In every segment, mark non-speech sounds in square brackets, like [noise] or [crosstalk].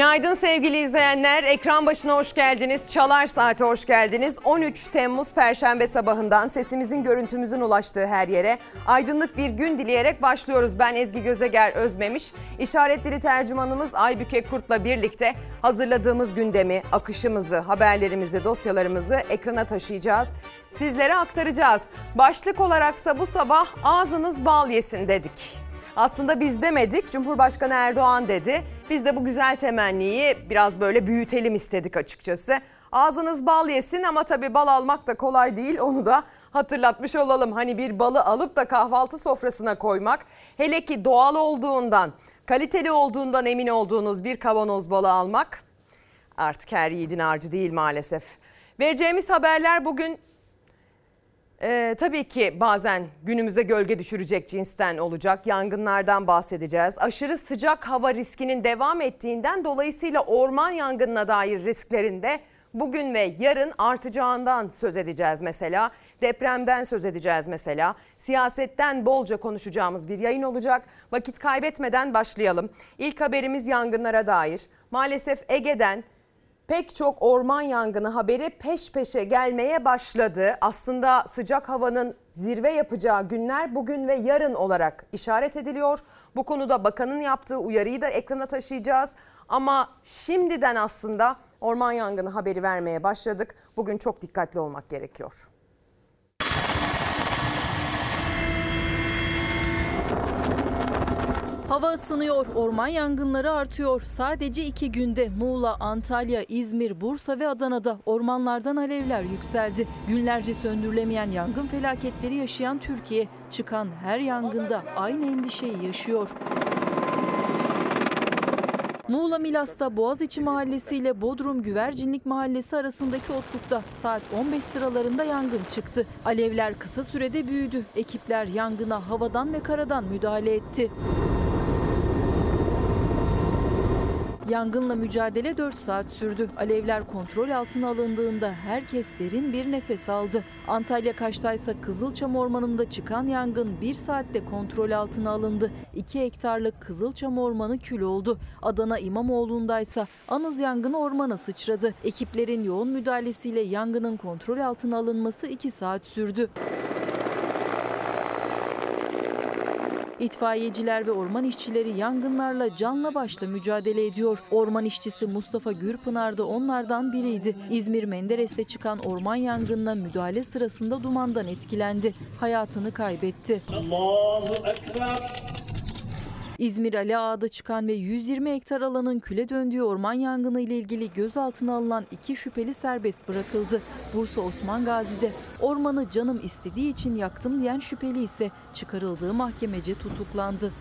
Günaydın sevgili izleyenler. Ekran başına hoş geldiniz. Çalar Saat'e hoş geldiniz. 13 Temmuz Perşembe sabahından sesimizin görüntümüzün ulaştığı her yere aydınlık bir gün dileyerek başlıyoruz. Ben Ezgi Gözeger Özmemiş. İşaret dili tercümanımız Aybüke Kurt'la birlikte hazırladığımız gündemi, akışımızı, haberlerimizi, dosyalarımızı ekrana taşıyacağız. Sizlere aktaracağız. Başlık olaraksa bu sabah ağzınız bal yesin dedik. Aslında biz demedik, Cumhurbaşkanı Erdoğan dedi. Biz de bu güzel temenniyi biraz böyle büyütelim istedik açıkçası. Ağzınız bal yesin ama tabii bal almak da kolay değil onu da hatırlatmış olalım. Hani bir balı alıp da kahvaltı sofrasına koymak hele ki doğal olduğundan, kaliteli olduğundan emin olduğunuz bir kavanoz balı almak artık her yiğidin harcı değil maalesef. Vereceğimiz haberler bugün ee, tabii ki bazen günümüze gölge düşürecek cinsten olacak. Yangınlardan bahsedeceğiz. Aşırı sıcak hava riskinin devam ettiğinden dolayısıyla orman yangınına dair risklerinde bugün ve yarın artacağından söz edeceğiz mesela. Depremden söz edeceğiz mesela. Siyasetten bolca konuşacağımız bir yayın olacak. Vakit kaybetmeden başlayalım. İlk haberimiz yangınlara dair. Maalesef Ege'den pek çok orman yangını haberi peş peşe gelmeye başladı. Aslında sıcak havanın zirve yapacağı günler bugün ve yarın olarak işaret ediliyor. Bu konuda bakanın yaptığı uyarıyı da ekrana taşıyacağız. Ama şimdiden aslında orman yangını haberi vermeye başladık. Bugün çok dikkatli olmak gerekiyor. Hava ısınıyor, orman yangınları artıyor. Sadece iki günde Muğla, Antalya, İzmir, Bursa ve Adana'da ormanlardan alevler yükseldi. Günlerce söndürülemeyen yangın felaketleri yaşayan Türkiye, çıkan her yangında aynı endişeyi yaşıyor. Muğla Milas'ta Boğaziçi Mahallesi ile Bodrum Güvercinlik Mahallesi arasındaki otlukta saat 15 sıralarında yangın çıktı. Alevler kısa sürede büyüdü. Ekipler yangına havadan ve karadan müdahale etti. Yangınla mücadele 4 saat sürdü. Alevler kontrol altına alındığında herkes derin bir nefes aldı. Antalya Kaş'taysa Kızılçam Ormanı'nda çıkan yangın 1 saatte kontrol altına alındı. 2 hektarlık Kızılçam Ormanı kül oldu. Adana İmamoğlu'ndaysa Anız yangını ormana sıçradı. Ekiplerin yoğun müdahalesiyle yangının kontrol altına alınması 2 saat sürdü. İtfaiyeciler ve orman işçileri yangınlarla canla başla mücadele ediyor. Orman işçisi Mustafa Gürpınar da onlardan biriydi. İzmir Menderes'te çıkan orman yangınına müdahale sırasında dumandan etkilendi. Hayatını kaybetti. Allahu Ekber. İzmir Ali Ağa'da çıkan ve 120 hektar alanın küle döndüğü orman yangını ile ilgili gözaltına alınan iki şüpheli serbest bırakıldı. Bursa Osman Gazi'de ormanı canım istediği için yaktım diyen şüpheli ise çıkarıldığı mahkemece tutuklandı.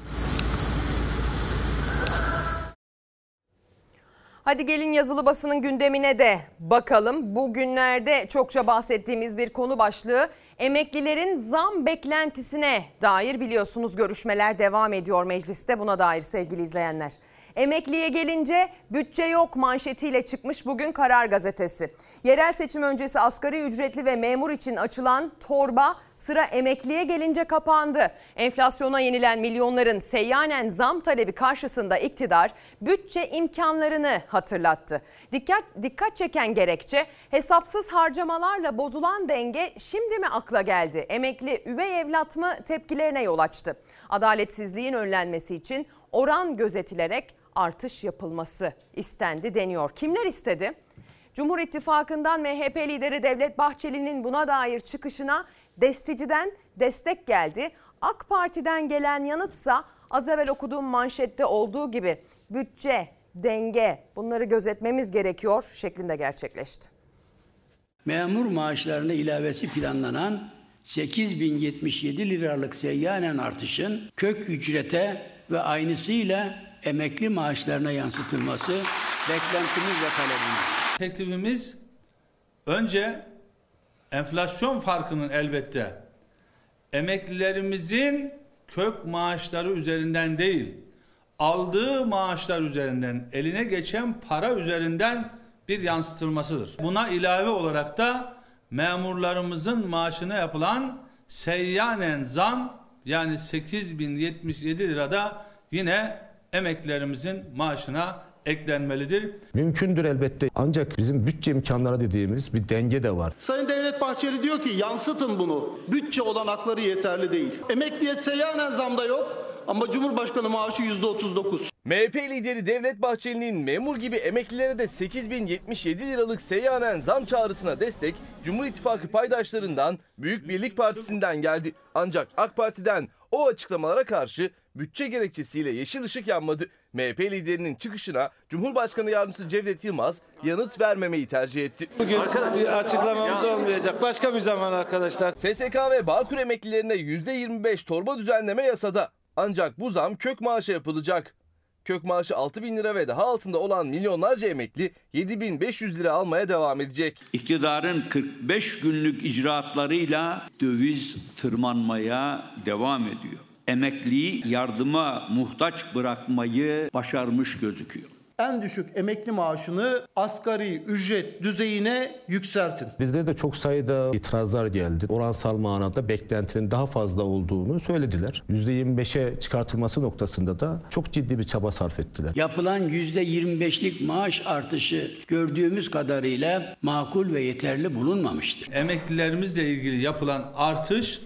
Hadi gelin yazılı basının gündemine de bakalım. Bugünlerde çokça bahsettiğimiz bir konu başlığı Emeklilerin zam beklentisine dair biliyorsunuz görüşmeler devam ediyor mecliste buna dair sevgili izleyenler. Emekliye gelince bütçe yok manşetiyle çıkmış bugün Karar Gazetesi. Yerel seçim öncesi asgari ücretli ve memur için açılan torba sıra emekliye gelince kapandı. Enflasyona yenilen milyonların seyyanen zam talebi karşısında iktidar bütçe imkanlarını hatırlattı. Dikkat dikkat çeken gerekçe hesapsız harcamalarla bozulan denge şimdi mi akla geldi? Emekli üvey evlat mı tepkilerine yol açtı. Adaletsizliğin önlenmesi için oran gözetilerek artış yapılması istendi deniyor. Kimler istedi? Cumhur İttifakı'ndan MHP lideri Devlet Bahçeli'nin buna dair çıkışına Destici'den destek geldi. AK Parti'den gelen yanıtsa az evvel okuduğum manşette olduğu gibi bütçe, denge bunları gözetmemiz gerekiyor şeklinde gerçekleşti. Memur maaşlarına ilavesi planlanan 8077 liralık seyyanen artışın kök ücrete ve aynısıyla emekli maaşlarına yansıtılması beklentimiz ve talebimiz. Teklifimiz önce enflasyon farkının elbette emeklilerimizin kök maaşları üzerinden değil, aldığı maaşlar üzerinden, eline geçen para üzerinden bir yansıtılmasıdır. Buna ilave olarak da memurlarımızın maaşına yapılan seyyanen zam yani 8077 lirada yine emeklilerimizin maaşına eklenmelidir. Mümkündür elbette ancak bizim bütçe imkanları dediğimiz bir denge de var. Sayın Devlet Bahçeli diyor ki yansıtın bunu. Bütçe olanakları yeterli değil. Emekliye seyyanen zamda yok ama Cumhurbaşkanı maaşı yüzde 39. MHP lideri Devlet Bahçeli'nin memur gibi emeklilere de 8077 liralık seyyanen zam çağrısına destek Cumhur İttifakı paydaşlarından Büyük Birlik Partisi'nden geldi. Ancak AK Parti'den o açıklamalara karşı bütçe gerekçesiyle yeşil ışık yanmadı. MHP liderinin çıkışına Cumhurbaşkanı Yardımcısı Cevdet Yılmaz yanıt vermemeyi tercih etti. Bugün bir açıklamamız olmayacak. Başka bir zaman arkadaşlar. SSK ve Bağkur emeklilerine %25 torba düzenleme yasada. Ancak bu zam kök maaşa yapılacak. Kök maaşı 6 bin lira ve daha altında olan milyonlarca emekli 7500 lira almaya devam edecek. İktidarın 45 günlük icraatlarıyla döviz tırmanmaya devam ediyor. Emekliyi yardıma muhtaç bırakmayı başarmış gözüküyor. En düşük emekli maaşını asgari ücret düzeyine yükseltin. Bizde de çok sayıda itirazlar geldi. Oransal manada beklentinin daha fazla olduğunu söylediler. %25'e çıkartılması noktasında da çok ciddi bir çaba sarf ettiler. Yapılan %25'lik maaş artışı gördüğümüz kadarıyla makul ve yeterli bulunmamıştır. Emeklilerimizle ilgili yapılan artış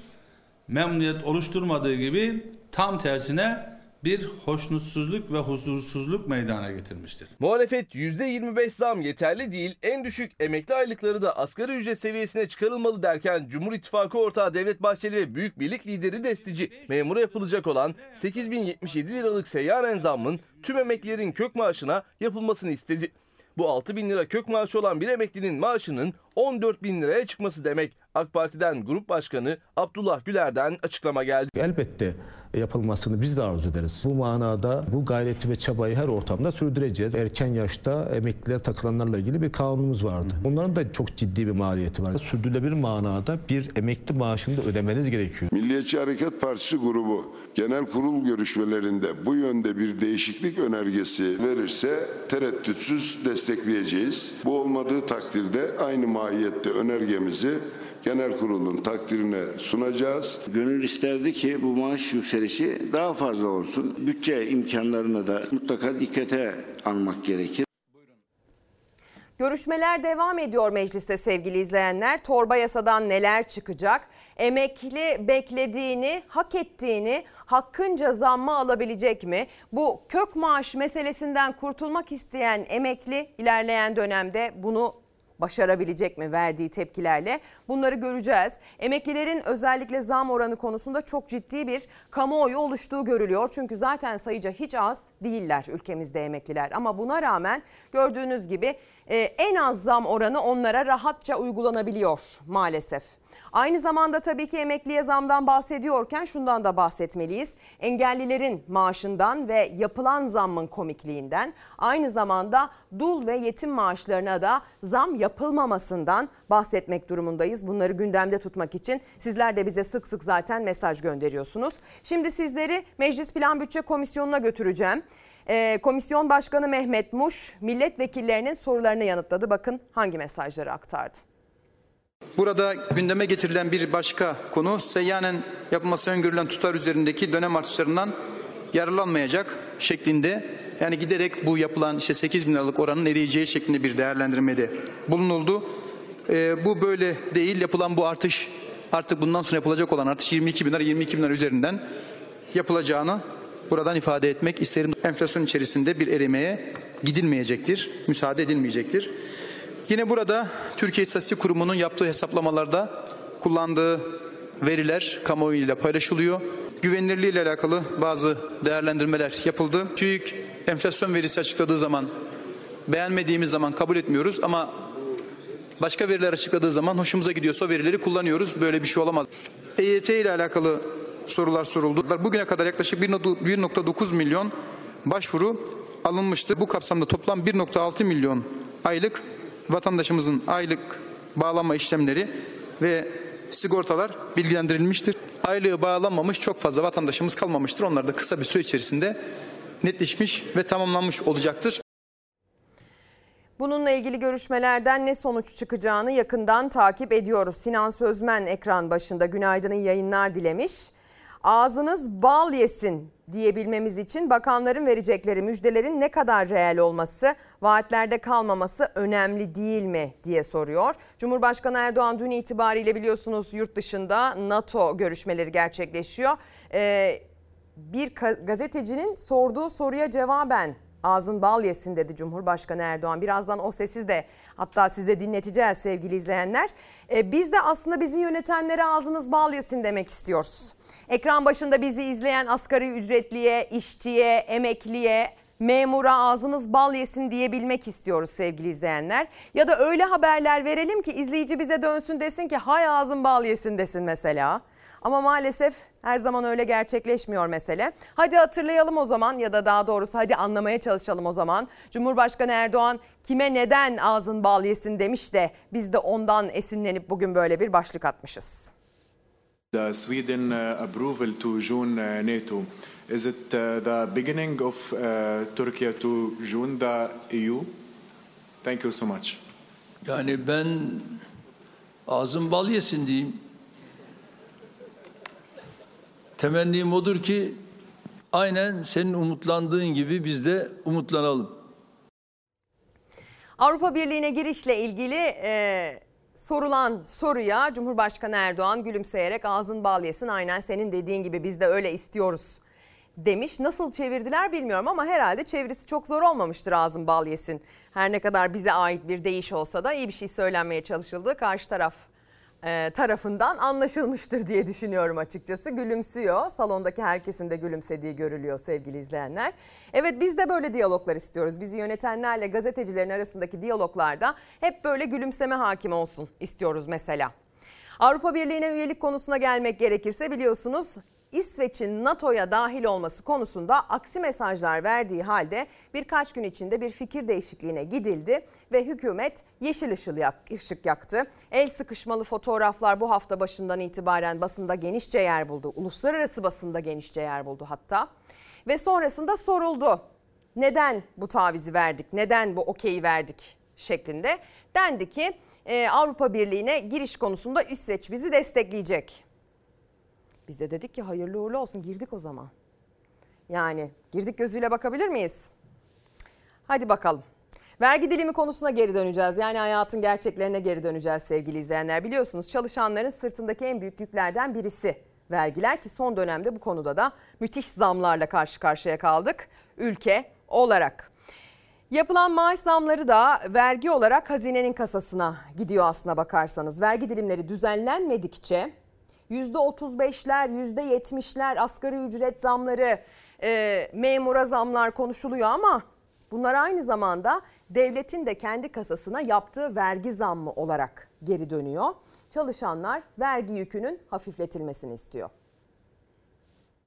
memnuniyet oluşturmadığı gibi tam tersine bir hoşnutsuzluk ve huzursuzluk meydana getirmiştir. Muhalefet %25 zam yeterli değil, en düşük emekli aylıkları da asgari ücret seviyesine çıkarılmalı derken Cumhur İttifakı ortağı Devlet Bahçeli ve Büyük Birlik lideri destici memura yapılacak olan 8077 liralık seyyanen zammın tüm emeklilerin kök maaşına yapılmasını istedi. Bu 6 bin lira kök maaşı olan bir emeklinin maaşının 14 bin liraya çıkması demek. AK Parti'den Grup Başkanı Abdullah Güler'den açıklama geldi. Elbette yapılmasını biz de arzu ederiz. Bu manada bu gayreti ve çabayı her ortamda sürdüreceğiz. Erken yaşta emekliliğe takılanlarla ilgili bir kanunumuz vardı. Bunların da çok ciddi bir maliyeti var. Sürdürülebilir manada bir emekli maaşını da ödemeniz gerekiyor. Milliyetçi Hareket Partisi grubu genel kurul görüşmelerinde bu yönde bir değişiklik önergesi verirse tereddütsüz destekleyeceğiz. Bu olmadığı takdirde aynı mahiyette önergemizi genel kurulun takdirine sunacağız. Gönül isterdi ki bu maaş yükselişi daha fazla olsun. Bütçe imkanlarını da mutlaka dikkate almak gerekir. Görüşmeler devam ediyor mecliste sevgili izleyenler. Torba yasadan neler çıkacak? Emekli beklediğini, hak ettiğini hakkınca zammı alabilecek mi? Bu kök maaş meselesinden kurtulmak isteyen emekli ilerleyen dönemde bunu başarabilecek mi verdiği tepkilerle? Bunları göreceğiz. Emeklilerin özellikle zam oranı konusunda çok ciddi bir kamuoyu oluştuğu görülüyor. Çünkü zaten sayıca hiç az değiller ülkemizde emekliler. Ama buna rağmen gördüğünüz gibi e, en az zam oranı onlara rahatça uygulanabiliyor maalesef. Aynı zamanda tabii ki emekliye zamdan bahsediyorken şundan da bahsetmeliyiz. Engellilerin maaşından ve yapılan zammın komikliğinden aynı zamanda dul ve yetim maaşlarına da zam yapılmamasından bahsetmek durumundayız. Bunları gündemde tutmak için sizler de bize sık sık zaten mesaj gönderiyorsunuz. Şimdi sizleri Meclis Plan Bütçe Komisyonu'na götüreceğim. Ee, Komisyon Başkanı Mehmet Muş milletvekillerinin sorularını yanıtladı. Bakın hangi mesajları aktardı. Burada gündeme getirilen bir başka konu seyyanen yapılması öngörülen tutar üzerindeki dönem artışlarından yararlanmayacak şeklinde yani giderek bu yapılan işte 8 bin liralık oranın eriyeceği şeklinde bir değerlendirmede bulunuldu. Ee, bu böyle değil yapılan bu artış artık bundan sonra yapılacak olan artış 22 bin lira 22 bin lira üzerinden yapılacağını buradan ifade etmek isterim. Enflasyon içerisinde bir erimeye gidilmeyecektir, müsaade edilmeyecektir. Yine burada Türkiye İstatistik Kurumu'nun yaptığı hesaplamalarda kullandığı veriler kamuoyuyla paylaşılıyor. Güvenilirliği ile alakalı bazı değerlendirmeler yapıldı. TÜİK enflasyon verisi açıkladığı zaman beğenmediğimiz zaman kabul etmiyoruz ama başka veriler açıkladığı zaman hoşumuza gidiyorsa verileri kullanıyoruz. Böyle bir şey olamaz. EYT ile alakalı sorular soruldu. Bugüne kadar yaklaşık 1.9 milyon başvuru alınmıştı. Bu kapsamda toplam 1.6 milyon aylık vatandaşımızın aylık bağlanma işlemleri ve sigortalar bilgilendirilmiştir. Aylığı bağlanmamış çok fazla vatandaşımız kalmamıştır. Onlar da kısa bir süre içerisinde netleşmiş ve tamamlanmış olacaktır. Bununla ilgili görüşmelerden ne sonuç çıkacağını yakından takip ediyoruz. Sinan Sözmen ekran başında günaydının yayınlar dilemiş. Ağzınız bal yesin diyebilmemiz için bakanların verecekleri müjdelerin ne kadar reel olması, vaatlerde kalmaması önemli değil mi diye soruyor. Cumhurbaşkanı Erdoğan dün itibariyle biliyorsunuz yurt dışında NATO görüşmeleri gerçekleşiyor. Ee, bir gazetecinin sorduğu soruya cevaben ağzın bal yesin dedi Cumhurbaşkanı Erdoğan. Birazdan o sesi de hatta size dinleteceğiz sevgili izleyenler. Ee, biz de aslında bizi yönetenlere ağzınız bal demek istiyoruz. Ekran başında bizi izleyen asgari ücretliye, işçiye, emekliye, memura ağzınız bal yesin diyebilmek istiyoruz sevgili izleyenler. Ya da öyle haberler verelim ki izleyici bize dönsün desin ki hay ağzın bal yesin desin mesela. Ama maalesef her zaman öyle gerçekleşmiyor mesele. Hadi hatırlayalım o zaman ya da daha doğrusu hadi anlamaya çalışalım o zaman. Cumhurbaşkanı Erdoğan kime neden ağzın bal yesin demiş de biz de ondan esinlenip bugün böyle bir başlık atmışız. The Sweden uh, approval to join uh, NATO is it uh, the beginning of uh, Turkey to join the EU? Thank you so much. Yani ben ağzım bal yesin diyeyim. Temennim odur ki aynen senin umutlandığın gibi biz de umutlanalım. Avrupa Birliği'ne girişle ilgili e, sorulan soruya Cumhurbaşkanı Erdoğan gülümseyerek ağzın bal yesin aynen senin dediğin gibi biz de öyle istiyoruz demiş. Nasıl çevirdiler bilmiyorum ama herhalde çevirisi çok zor olmamıştır ağzın bal yesin. Her ne kadar bize ait bir deyiş olsa da iyi bir şey söylenmeye çalışıldı. Karşı taraf tarafından anlaşılmıştır diye düşünüyorum açıkçası. Gülümsüyor. Salondaki herkesin de gülümsediği görülüyor sevgili izleyenler. Evet biz de böyle diyaloglar istiyoruz. Bizi yönetenlerle gazetecilerin arasındaki diyaloglarda hep böyle gülümseme hakim olsun istiyoruz mesela. Avrupa Birliği'ne üyelik konusuna gelmek gerekirse biliyorsunuz İsveç'in NATO'ya dahil olması konusunda aksi mesajlar verdiği halde birkaç gün içinde bir fikir değişikliğine gidildi ve hükümet yeşil ışık yaktı. El sıkışmalı fotoğraflar bu hafta başından itibaren basında genişçe yer buldu. Uluslararası basında genişçe yer buldu hatta. Ve sonrasında soruldu. Neden bu tavizi verdik? Neden bu okeyi verdik şeklinde? Dendi ki e, Avrupa Birliği'ne giriş konusunda İsveç bizi destekleyecek. Biz de dedik ki hayırlı uğurlu olsun girdik o zaman. Yani girdik gözüyle bakabilir miyiz? Hadi bakalım. Vergi dilimi konusuna geri döneceğiz. Yani hayatın gerçeklerine geri döneceğiz sevgili izleyenler. Biliyorsunuz çalışanların sırtındaki en büyük yüklerden birisi vergiler ki son dönemde bu konuda da müthiş zamlarla karşı karşıya kaldık ülke olarak. Yapılan maaş zamları da vergi olarak hazinenin kasasına gidiyor aslına bakarsanız. Vergi dilimleri düzenlenmedikçe %35'ler, %70'ler asgari ücret zamları, e, memura zamlar konuşuluyor ama bunlar aynı zamanda devletin de kendi kasasına yaptığı vergi zammı olarak geri dönüyor. Çalışanlar vergi yükünün hafifletilmesini istiyor.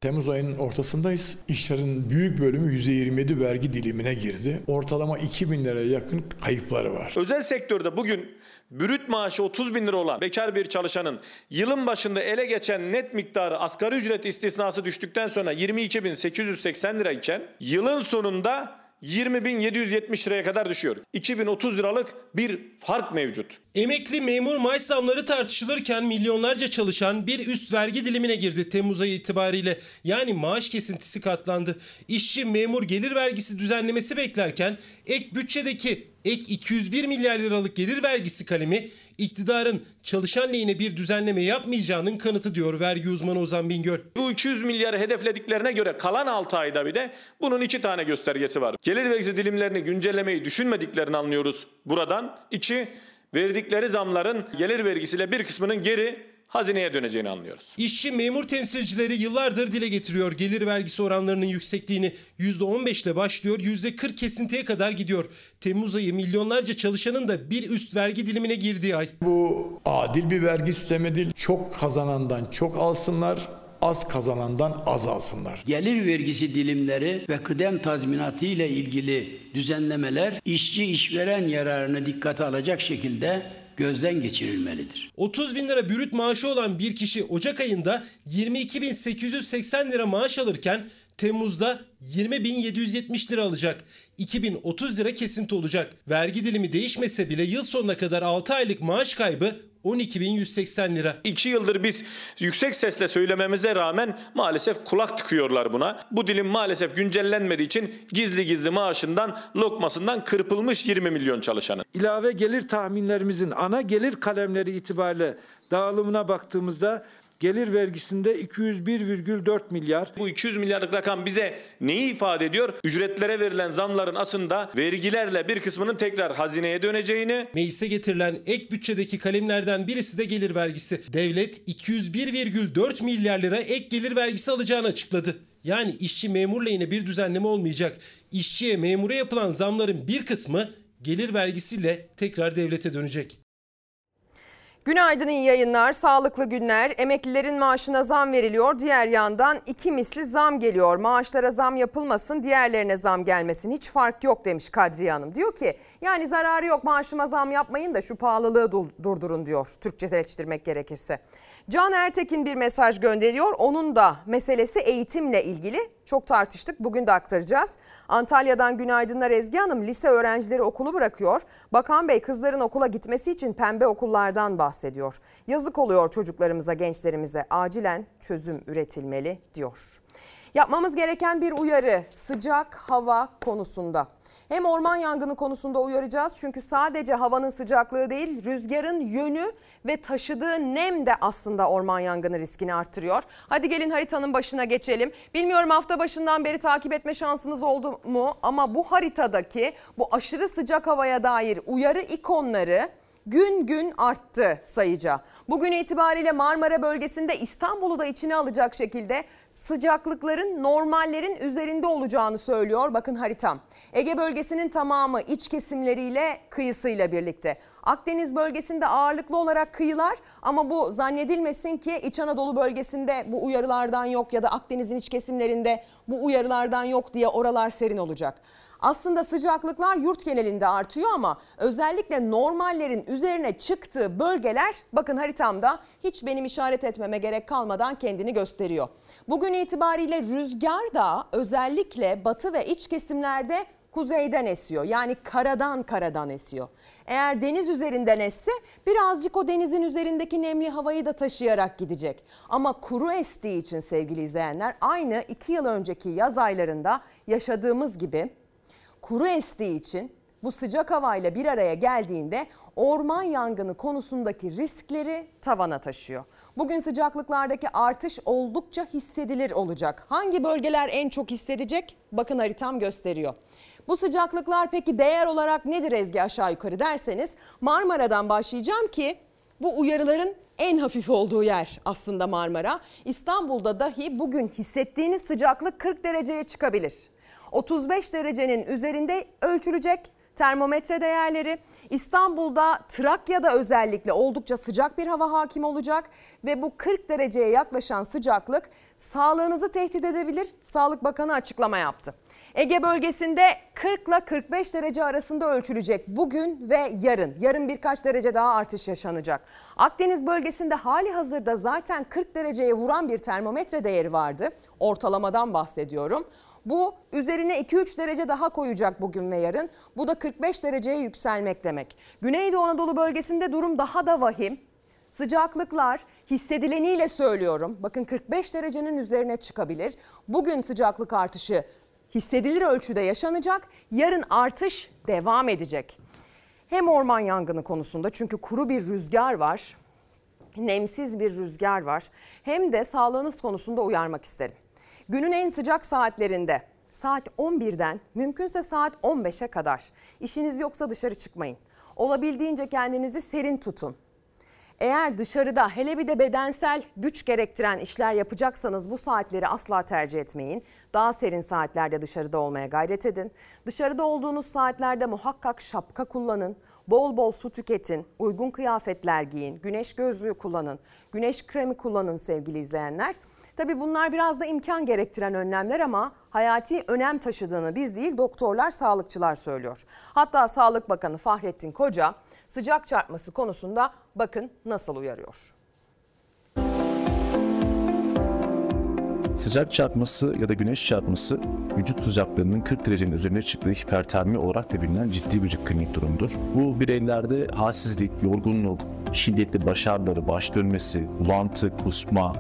Temmuz ayının ortasındayız. İşlerin büyük bölümü %27 vergi dilimine girdi. Ortalama 2000 liraya yakın kayıpları var. Özel sektörde bugün brüt maaşı 30 bin lira olan bekar bir çalışanın yılın başında ele geçen net miktarı asgari ücret istisnası düştükten sonra 22.880 lira iken yılın sonunda 20.770 liraya kadar düşüyor. 2030 liralık bir fark mevcut. Emekli memur maaş zamları tartışılırken milyonlarca çalışan bir üst vergi dilimine girdi Temmuz ayı itibariyle. Yani maaş kesintisi katlandı. İşçi memur gelir vergisi düzenlemesi beklerken ek bütçedeki ek 201 milyar liralık gelir vergisi kalemi iktidarın çalışan lehine bir düzenleme yapmayacağının kanıtı diyor vergi uzmanı Ozan Bingöl. Bu 200 milyarı hedeflediklerine göre kalan 6 ayda bir de bunun iki tane göstergesi var. Gelir vergisi dilimlerini güncellemeyi düşünmediklerini anlıyoruz buradan. İki, verdikleri zamların gelir vergisiyle bir kısmının geri hazineye döneceğini anlıyoruz. İşçi memur temsilcileri yıllardır dile getiriyor gelir vergisi oranlarının yüksekliğini. %15 ile başlıyor %40 kesintiye kadar gidiyor. Temmuz ayı milyonlarca çalışanın da bir üst vergi dilimine girdiği ay. Bu adil bir vergi sistemi değil. Çok kazanandan çok alsınlar, az kazanandan az alsınlar. Gelir vergisi dilimleri ve kıdem tazminatı ile ilgili düzenlemeler işçi işveren yararını dikkate alacak şekilde gözden geçirilmelidir. 30 bin lira bürüt maaşı olan bir kişi Ocak ayında 22.880 lira maaş alırken Temmuz'da 20.770 lira alacak. 2030 lira kesinti olacak. Vergi dilimi değişmese bile yıl sonuna kadar 6 aylık maaş kaybı 12.180 lira. 2 yıldır biz yüksek sesle söylememize rağmen maalesef kulak tıkıyorlar buna. Bu dilim maalesef güncellenmediği için gizli gizli maaşından, lokmasından kırpılmış 20 milyon çalışanı. ilave gelir tahminlerimizin ana gelir kalemleri itibariyle dağılımına baktığımızda gelir vergisinde 201,4 milyar. Bu 200 milyarlık rakam bize neyi ifade ediyor? Ücretlere verilen zamların aslında vergilerle bir kısmının tekrar hazineye döneceğini, Meclise getirilen ek bütçedeki kalemlerden birisi de gelir vergisi. Devlet 201,4 milyar lira ek gelir vergisi alacağını açıkladı. Yani işçi memur lehine bir düzenleme olmayacak. İşçiye memura yapılan zamların bir kısmı gelir vergisiyle tekrar devlete dönecek. Günaydın iyi yayınlar, sağlıklı günler. Emeklilerin maaşına zam veriliyor. Diğer yandan iki misli zam geliyor. Maaşlara zam yapılmasın, diğerlerine zam gelmesin. Hiç fark yok demiş Kadriye Hanım. Diyor ki yani zararı yok maaşıma zam yapmayın da şu pahalılığı durdurun diyor. Türkçeleştirmek gerekirse. Can Ertekin bir mesaj gönderiyor. Onun da meselesi eğitimle ilgili. Çok tartıştık. Bugün de aktaracağız. Antalya'dan günaydınlar Ezgi Hanım. Lise öğrencileri okulu bırakıyor. Bakan Bey kızların okula gitmesi için pembe okullardan bahsediyor. Yazık oluyor çocuklarımıza, gençlerimize. Acilen çözüm üretilmeli diyor. Yapmamız gereken bir uyarı sıcak hava konusunda. Hem orman yangını konusunda uyaracağız çünkü sadece havanın sıcaklığı değil rüzgarın yönü ve taşıdığı nem de aslında orman yangını riskini arttırıyor. Hadi gelin haritanın başına geçelim. Bilmiyorum hafta başından beri takip etme şansınız oldu mu ama bu haritadaki bu aşırı sıcak havaya dair uyarı ikonları gün gün arttı sayıca. Bugün itibariyle Marmara bölgesinde İstanbul'u da içine alacak şekilde sıcaklıkların normallerin üzerinde olacağını söylüyor. Bakın haritam. Ege bölgesinin tamamı iç kesimleriyle kıyısıyla birlikte. Akdeniz bölgesinde ağırlıklı olarak kıyılar ama bu zannedilmesin ki İç Anadolu bölgesinde bu uyarılardan yok ya da Akdeniz'in iç kesimlerinde bu uyarılardan yok diye oralar serin olacak. Aslında sıcaklıklar yurt genelinde artıyor ama özellikle normallerin üzerine çıktığı bölgeler bakın haritamda hiç benim işaret etmeme gerek kalmadan kendini gösteriyor. Bugün itibariyle rüzgar da özellikle batı ve iç kesimlerde kuzeyden esiyor. Yani karadan karadan esiyor. Eğer deniz üzerinden esse birazcık o denizin üzerindeki nemli havayı da taşıyarak gidecek. Ama kuru estiği için sevgili izleyenler aynı 2 yıl önceki yaz aylarında yaşadığımız gibi kuru estiği için bu sıcak havayla bir araya geldiğinde orman yangını konusundaki riskleri tavana taşıyor. Bugün sıcaklıklardaki artış oldukça hissedilir olacak. Hangi bölgeler en çok hissedecek? Bakın haritam gösteriyor. Bu sıcaklıklar peki değer olarak nedir Ezgi aşağı yukarı derseniz Marmara'dan başlayacağım ki bu uyarıların en hafif olduğu yer aslında Marmara. İstanbul'da dahi bugün hissettiğiniz sıcaklık 40 dereceye çıkabilir. 35 derecenin üzerinde ölçülecek termometre değerleri. İstanbul'da Trakya'da özellikle oldukça sıcak bir hava hakim olacak ve bu 40 dereceye yaklaşan sıcaklık sağlığınızı tehdit edebilir. Sağlık Bakanı açıklama yaptı. Ege bölgesinde 40 ile 45 derece arasında ölçülecek bugün ve yarın. Yarın birkaç derece daha artış yaşanacak. Akdeniz bölgesinde hali hazırda zaten 40 dereceye vuran bir termometre değeri vardı. Ortalamadan bahsediyorum. Bu üzerine 2-3 derece daha koyacak bugün ve yarın. Bu da 45 dereceye yükselmek demek. Güneydoğu Anadolu bölgesinde durum daha da vahim. Sıcaklıklar hissedileniyle söylüyorum. Bakın 45 derecenin üzerine çıkabilir. Bugün sıcaklık artışı hissedilir ölçüde yaşanacak. Yarın artış devam edecek. Hem orman yangını konusunda çünkü kuru bir rüzgar var. Nemsiz bir rüzgar var. Hem de sağlığınız konusunda uyarmak isterim. Günün en sıcak saatlerinde saat 11'den mümkünse saat 15'e kadar işiniz yoksa dışarı çıkmayın. Olabildiğince kendinizi serin tutun. Eğer dışarıda hele bir de bedensel güç gerektiren işler yapacaksanız bu saatleri asla tercih etmeyin. Daha serin saatlerde dışarıda olmaya gayret edin. Dışarıda olduğunuz saatlerde muhakkak şapka kullanın. Bol bol su tüketin, uygun kıyafetler giyin, güneş gözlüğü kullanın, güneş kremi kullanın sevgili izleyenler. Tabi bunlar biraz da imkan gerektiren önlemler ama hayati önem taşıdığını biz değil doktorlar, sağlıkçılar söylüyor. Hatta Sağlık Bakanı Fahrettin Koca sıcak çarpması konusunda bakın nasıl uyarıyor. Sıcak çarpması ya da güneş çarpması vücut sıcaklığının 40 derecenin üzerine çıktığı hipertermi olarak da bilinen ciddi bir klinik durumdur. Bu bireylerde halsizlik, yorgunluk, şiddetli baş ağrıları, baş dönmesi, bulantı, kusma,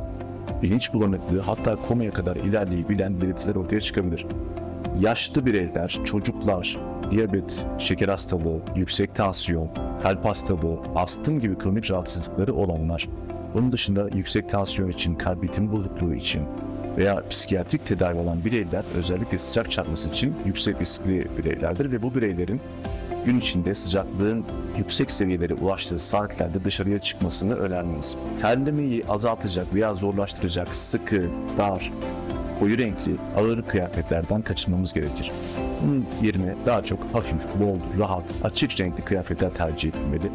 bilinç bulanıklığı hatta komaya kadar ilerleyebilen belirtiler ortaya çıkabilir. Yaşlı bireyler, çocuklar, diyabet, şeker hastalığı, yüksek tansiyon, kalp hastalığı, astım gibi kronik rahatsızlıkları olanlar, bunun dışında yüksek tansiyon için, kalp ritim bozukluğu için veya psikiyatrik tedavi olan bireyler özellikle sıcak çarpması için yüksek riskli bireylerdir ve bu bireylerin gün içinde sıcaklığın yüksek seviyelere ulaştığı saatlerde dışarıya çıkmasını önermeyiz. Terlemeyi azaltacak veya zorlaştıracak sıkı, dar, koyu renkli, ağır kıyafetlerden kaçınmamız gerekir. Bunun yerine daha çok hafif, bol, rahat, açık renkli kıyafetler tercih edilmeli.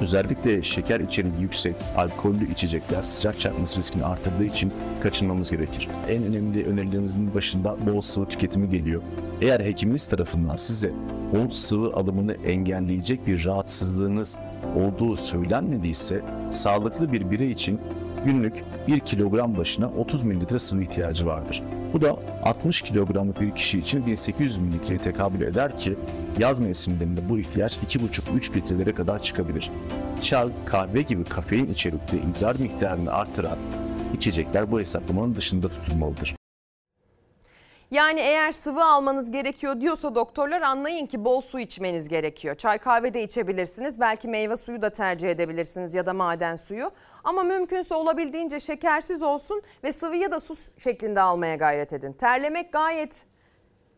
Özellikle şeker içeriği yüksek, alkollü içecekler sıcak çarpması riskini artırdığı için kaçınmamız gerekir. En önemli önerilerimizin başında bol sıvı tüketimi geliyor. Eğer hekiminiz tarafından size bol sıvı alımını engelleyecek bir rahatsızlığınız olduğu söylenmediyse sağlıklı bir birey için günlük 1 kilogram başına 30 mililitre sıvı ihtiyacı vardır. Bu da 60 kilogramlık bir kişi için 1800 mililitreye tekabül eder ki yaz mevsimlerinde bu ihtiyaç 2,5-3 litrelere kadar çıkabilir. Çay, kahve gibi kafein içerikli idrar miktarını artıran içecekler bu hesaplamanın dışında tutulmalıdır. Yani eğer sıvı almanız gerekiyor diyorsa doktorlar anlayın ki bol su içmeniz gerekiyor. Çay kahve de içebilirsiniz. Belki meyve suyu da tercih edebilirsiniz ya da maden suyu. Ama mümkünse olabildiğince şekersiz olsun ve sıvı ya da su şeklinde almaya gayret edin. Terlemek gayet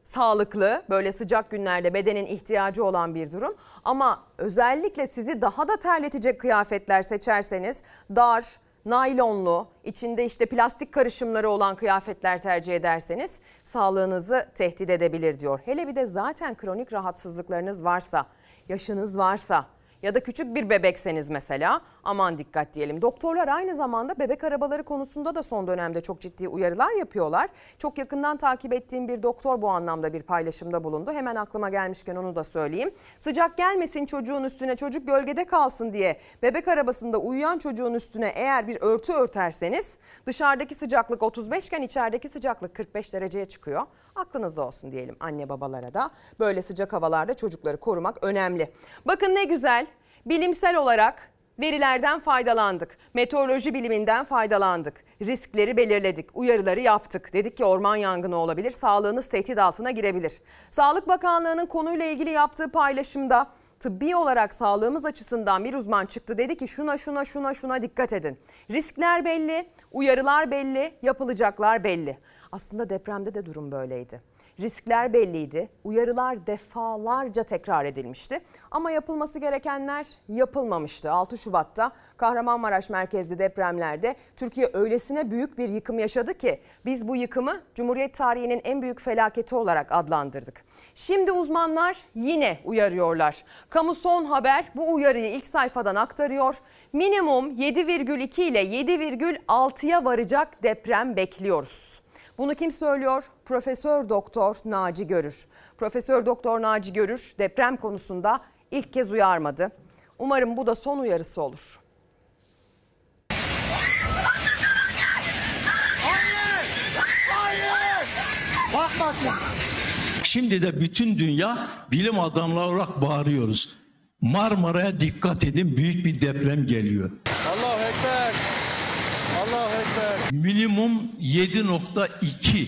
sağlıklı. Böyle sıcak günlerde bedenin ihtiyacı olan bir durum. Ama özellikle sizi daha da terletecek kıyafetler seçerseniz dar, naylonlu, içinde işte plastik karışımları olan kıyafetler tercih ederseniz sağlığınızı tehdit edebilir diyor. Hele bir de zaten kronik rahatsızlıklarınız varsa, yaşınız varsa ya da küçük bir bebekseniz mesela aman dikkat diyelim. Doktorlar aynı zamanda bebek arabaları konusunda da son dönemde çok ciddi uyarılar yapıyorlar. Çok yakından takip ettiğim bir doktor bu anlamda bir paylaşımda bulundu. Hemen aklıma gelmişken onu da söyleyeyim. Sıcak gelmesin çocuğun üstüne çocuk gölgede kalsın diye bebek arabasında uyuyan çocuğun üstüne eğer bir örtü örterseniz dışarıdaki sıcaklık 35 iken içerideki sıcaklık 45 dereceye çıkıyor. Aklınızda olsun diyelim anne babalara da. Böyle sıcak havalarda çocukları korumak önemli. Bakın ne güzel bilimsel olarak verilerden faydalandık. Meteoroloji biliminden faydalandık. Riskleri belirledik, uyarıları yaptık. Dedik ki orman yangını olabilir, sağlığınız tehdit altına girebilir. Sağlık Bakanlığı'nın konuyla ilgili yaptığı paylaşımda tıbbi olarak sağlığımız açısından bir uzman çıktı. Dedi ki şuna şuna şuna şuna dikkat edin. Riskler belli, uyarılar belli, yapılacaklar belli. Aslında depremde de durum böyleydi. Riskler belliydi. Uyarılar defalarca tekrar edilmişti. Ama yapılması gerekenler yapılmamıştı. 6 Şubat'ta Kahramanmaraş merkezli depremlerde Türkiye öylesine büyük bir yıkım yaşadı ki biz bu yıkımı Cumhuriyet tarihinin en büyük felaketi olarak adlandırdık. Şimdi uzmanlar yine uyarıyorlar. Kamu Son Haber bu uyarıyı ilk sayfadan aktarıyor. Minimum 7,2 ile 7,6'ya varacak deprem bekliyoruz. Bunu kim söylüyor? Profesör Doktor Naci Görür. Profesör Doktor Naci Görür deprem konusunda ilk kez uyarmadı. Umarım bu da son uyarısı olur. Şimdi de bütün dünya bilim adamları olarak bağırıyoruz. Marmara'ya dikkat edin büyük bir deprem geliyor. Allahu Ekber. Allahu Ekber. Minimum 7.2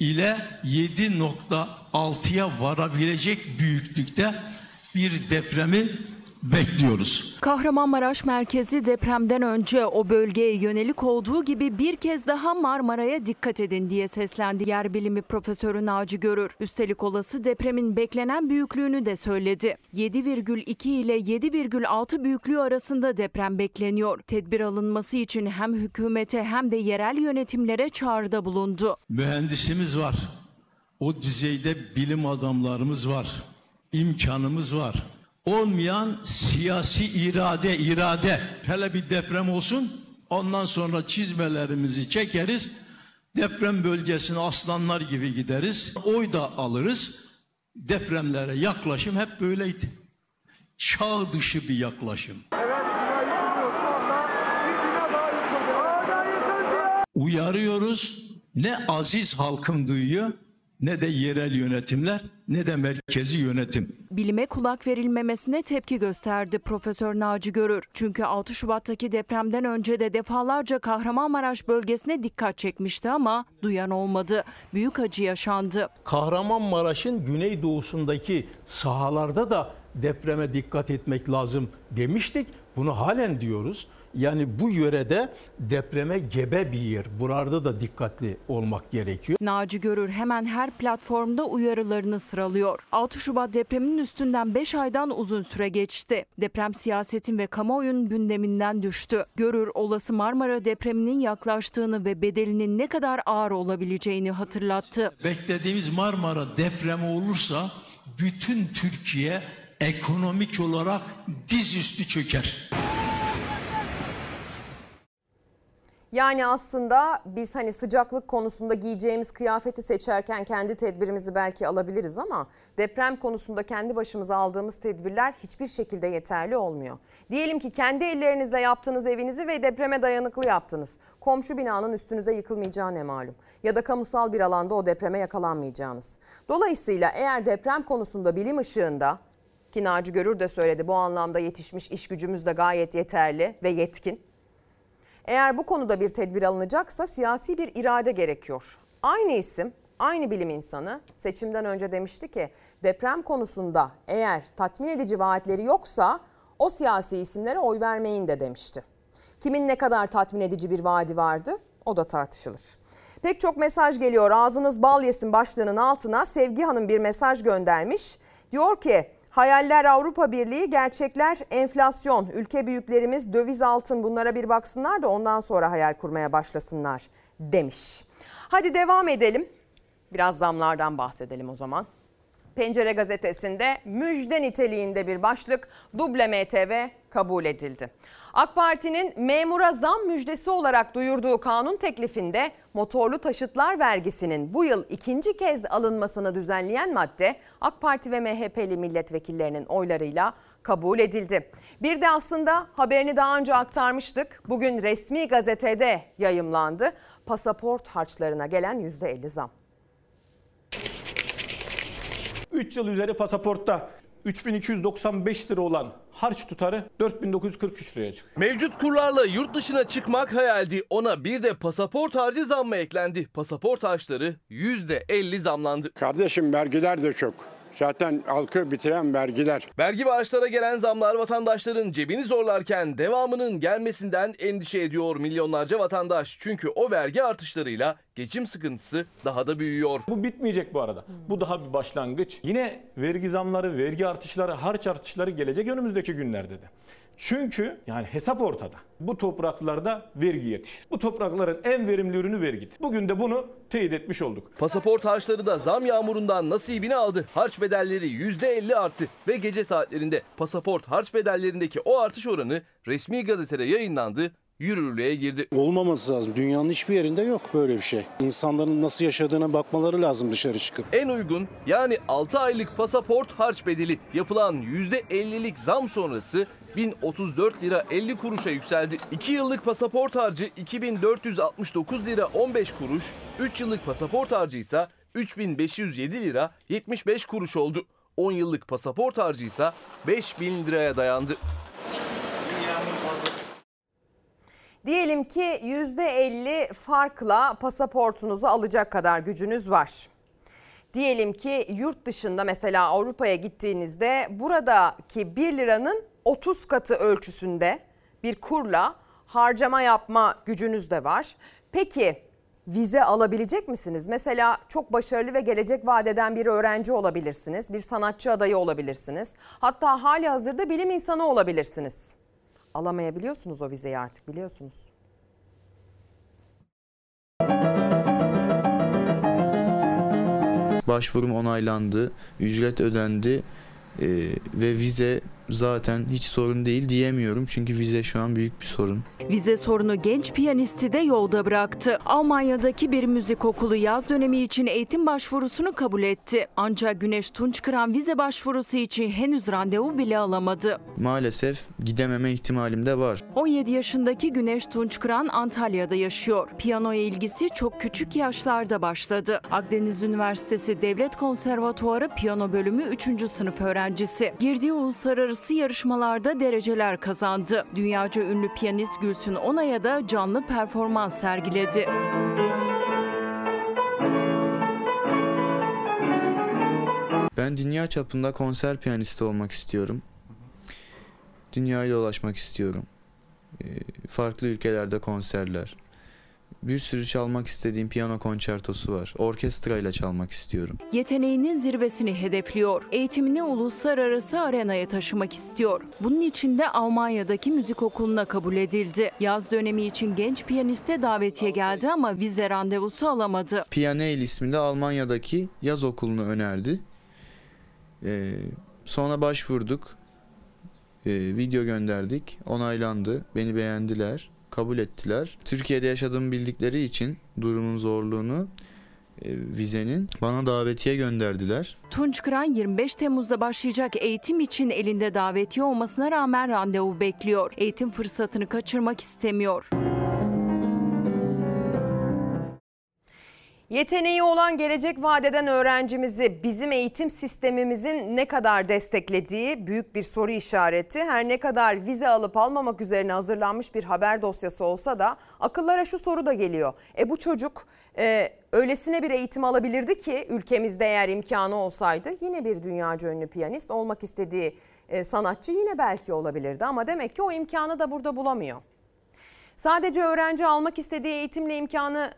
ile 7.6'ya varabilecek büyüklükte bir depremi bekliyoruz. Kahramanmaraş merkezi depremden önce o bölgeye yönelik olduğu gibi bir kez daha Marmara'ya dikkat edin diye seslendi yer bilimi profesörü Naci Görür. Üstelik olası depremin beklenen büyüklüğünü de söyledi. 7,2 ile 7,6 büyüklüğü arasında deprem bekleniyor. Tedbir alınması için hem hükümete hem de yerel yönetimlere çağrıda bulundu. Mühendisimiz var. O düzeyde bilim adamlarımız var. İmkanımız var. Olmayan siyasi irade, irade. Hele bir deprem olsun, ondan sonra çizmelerimizi çekeriz. Deprem bölgesine aslanlar gibi gideriz. Oy da alırız. Depremlere yaklaşım hep böyleydi. Çağ dışı bir yaklaşım. Uyarıyoruz, ne aziz halkım duyuyor ne de yerel yönetimler ne de merkezi yönetim. Bilime kulak verilmemesine tepki gösterdi Profesör Naci Görür. Çünkü 6 Şubat'taki depremden önce de defalarca Kahramanmaraş bölgesine dikkat çekmişti ama duyan olmadı. Büyük acı yaşandı. Kahramanmaraş'ın güneydoğusundaki sahalarda da depreme dikkat etmek lazım demiştik. Bunu halen diyoruz. Yani bu yörede depreme gebe bir yer. Burada da dikkatli olmak gerekiyor. Naci Görür hemen her platformda uyarılarını sıralıyor. 6 Şubat depreminin üstünden 5 aydan uzun süre geçti. Deprem siyasetin ve kamuoyunun gündeminden düştü. Görür olası Marmara depreminin yaklaştığını ve bedelinin ne kadar ağır olabileceğini hatırlattı. Beklediğimiz Marmara depremi olursa bütün Türkiye ekonomik olarak dizüstü çöker. Yani aslında biz hani sıcaklık konusunda giyeceğimiz kıyafeti seçerken kendi tedbirimizi belki alabiliriz ama deprem konusunda kendi başımıza aldığımız tedbirler hiçbir şekilde yeterli olmuyor. Diyelim ki kendi ellerinizle yaptığınız evinizi ve depreme dayanıklı yaptınız. Komşu binanın üstünüze yıkılmayacağı ne malum. Ya da kamusal bir alanda o depreme yakalanmayacağınız. Dolayısıyla eğer deprem konusunda bilim ışığında ki Naci Görür de söyledi bu anlamda yetişmiş iş gücümüz de gayet yeterli ve yetkin. Eğer bu konuda bir tedbir alınacaksa siyasi bir irade gerekiyor. Aynı isim, aynı bilim insanı seçimden önce demişti ki deprem konusunda eğer tatmin edici vaatleri yoksa o siyasi isimlere oy vermeyin de demişti. Kimin ne kadar tatmin edici bir vaadi vardı o da tartışılır. Pek çok mesaj geliyor. Ağzınız bal yesin başlığının altına Sevgi Hanım bir mesaj göndermiş. Diyor ki Hayaller Avrupa Birliği, gerçekler enflasyon. Ülke büyüklerimiz döviz altın bunlara bir baksınlar da ondan sonra hayal kurmaya başlasınlar demiş. Hadi devam edelim. Biraz zamlardan bahsedelim o zaman. Pencere gazetesinde müjde niteliğinde bir başlık duble MTV kabul edildi. AK Parti'nin memura zam müjdesi olarak duyurduğu kanun teklifinde motorlu taşıtlar vergisinin bu yıl ikinci kez alınmasını düzenleyen madde AK Parti ve MHP'li milletvekillerinin oylarıyla kabul edildi. Bir de aslında haberini daha önce aktarmıştık. Bugün resmi gazetede yayımlandı. Pasaport harçlarına gelen %50 zam. 3 yıl üzeri pasaportta 3295 lira olan harç tutarı 4943 liraya çıkıyor. Mevcut kurlarla yurt dışına çıkmak hayaldi. Ona bir de pasaport harcı zammı eklendi. Pasaport harçları %50 zamlandı. Kardeşim vergiler de çok. Zaten halkı bitiren vergiler. Vergi ve harçlara gelen zamlar vatandaşların cebini zorlarken devamının gelmesinden endişe ediyor milyonlarca vatandaş. Çünkü o vergi artışlarıyla geçim sıkıntısı daha da büyüyor. Bu bitmeyecek bu arada. Bu daha bir başlangıç. Yine vergi zamları, vergi artışları, harç artışları gelecek önümüzdeki günlerde de. Çünkü yani hesap ortada. Bu topraklarda vergi yetişir. Bu toprakların en verimli ürünü vergidir. Bugün de bunu teyit etmiş olduk. Pasaport harçları da zam yağmurundan nasibini aldı. Harç bedelleri %50 arttı ve gece saatlerinde pasaport harç bedellerindeki o artış oranı resmi gazetede yayınlandı yürürlüğe girdi. Olmaması lazım. Dünyanın hiçbir yerinde yok böyle bir şey. İnsanların nasıl yaşadığına bakmaları lazım dışarı çıkıp. En uygun yani 6 aylık pasaport harç bedeli yapılan %50'lik zam sonrası 1034 lira 50 kuruşa yükseldi. 2 yıllık pasaport harcı 2469 lira 15 kuruş, 3 yıllık pasaport harcı ise 3507 lira 75 kuruş oldu. 10 yıllık pasaport harcı ise 5000 liraya dayandı. Diyelim ki %50 farkla pasaportunuzu alacak kadar gücünüz var. Diyelim ki yurt dışında mesela Avrupa'ya gittiğinizde buradaki 1 liranın 30 katı ölçüsünde bir kurla harcama yapma gücünüz de var. Peki vize alabilecek misiniz? Mesela çok başarılı ve gelecek vadeden bir öğrenci olabilirsiniz, bir sanatçı adayı olabilirsiniz. Hatta hali hazırda bilim insanı olabilirsiniz. Alamayabiliyorsunuz o vizeyi artık biliyorsunuz. Başvurum onaylandı, ücret ödendi e, ve vize zaten hiç sorun değil diyemiyorum çünkü vize şu an büyük bir sorun. Vize sorunu genç piyanisti de yolda bıraktı. Almanya'daki bir müzik okulu yaz dönemi için eğitim başvurusunu kabul etti. Ancak Güneş Tunçkıran vize başvurusu için henüz randevu bile alamadı. Maalesef gidememe ihtimalim de var. 17 yaşındaki Güneş Tunçkıran Antalya'da yaşıyor. Piyanoya ilgisi çok küçük yaşlarda başladı. Akdeniz Üniversitesi Devlet Konservatuarı Piyano Bölümü 3. sınıf öğrencisi. Girdiği uluslararası yarışmalarda dereceler kazandı. Dünyaca ünlü piyanist Gülsün Onay'a da canlı performans sergiledi. Ben dünya çapında konser piyanisti olmak istiyorum. Dünyayı dolaşmak istiyorum. Ee, Farklı ülkelerde konserler. Bir sürü çalmak istediğim piyano konçertosu var. Orkestra ile çalmak istiyorum. Yeteneğinin zirvesini hedefliyor. Eğitimini uluslararası arenaya taşımak istiyor. Bunun için de Almanya'daki müzik okuluna kabul edildi. Yaz dönemi için genç piyaniste davetiye geldi ama vize randevusu alamadı. Pianel isminde Almanya'daki yaz okulunu önerdi. Ee, sonra başvurduk. Ee, video gönderdik. Onaylandı. Beni beğendiler. Kabul ettiler. Türkiye'de yaşadığımı bildikleri için durumun zorluğunu e, vizenin bana davetiye gönderdiler. Tunç Kıran 25 Temmuz'da başlayacak eğitim için elinde davetiye olmasına rağmen randevu bekliyor. Eğitim fırsatını kaçırmak istemiyor. Yeteneği olan gelecek vadeden öğrencimizi bizim eğitim sistemimizin ne kadar desteklediği büyük bir soru işareti. Her ne kadar vize alıp almamak üzerine hazırlanmış bir haber dosyası olsa da akıllara şu soru da geliyor. E bu çocuk e, öylesine bir eğitim alabilirdi ki ülkemizde eğer imkanı olsaydı yine bir dünyaca ünlü piyanist olmak istediği e, sanatçı yine belki olabilirdi ama demek ki o imkanı da burada bulamıyor. Sadece öğrenci almak istediği eğitimle imkanı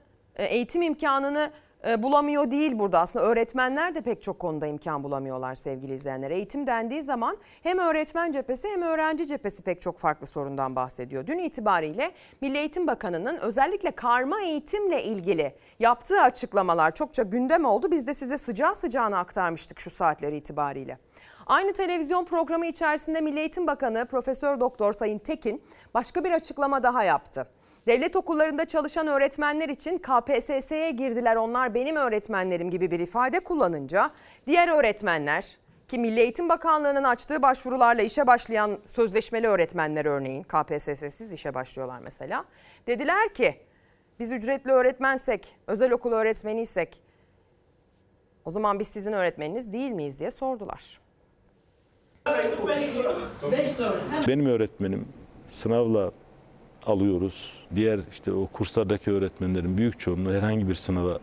eğitim imkanını e, bulamıyor değil burada. Aslında öğretmenler de pek çok konuda imkan bulamıyorlar sevgili izleyenler. Eğitim dendiği zaman hem öğretmen cephesi hem öğrenci cephesi pek çok farklı sorundan bahsediyor. Dün itibariyle Milli Eğitim Bakanı'nın özellikle karma eğitimle ilgili yaptığı açıklamalar çokça gündem oldu. Biz de size sıcağı sıcağına aktarmıştık şu saatleri itibariyle. Aynı televizyon programı içerisinde Milli Eğitim Bakanı Profesör Doktor Sayın Tekin başka bir açıklama daha yaptı. Devlet okullarında çalışan öğretmenler için KPSS'ye girdiler onlar benim öğretmenlerim gibi bir ifade kullanınca diğer öğretmenler ki Milli Eğitim Bakanlığı'nın açtığı başvurularla işe başlayan sözleşmeli öğretmenler örneğin KPSS'siz işe başlıyorlar mesela. Dediler ki biz ücretli öğretmensek, özel okul öğretmeniysek o zaman biz sizin öğretmeniniz değil miyiz diye sordular. Benim öğretmenim sınavla alıyoruz. Diğer işte o kurslardaki öğretmenlerin büyük çoğunluğu herhangi bir sınava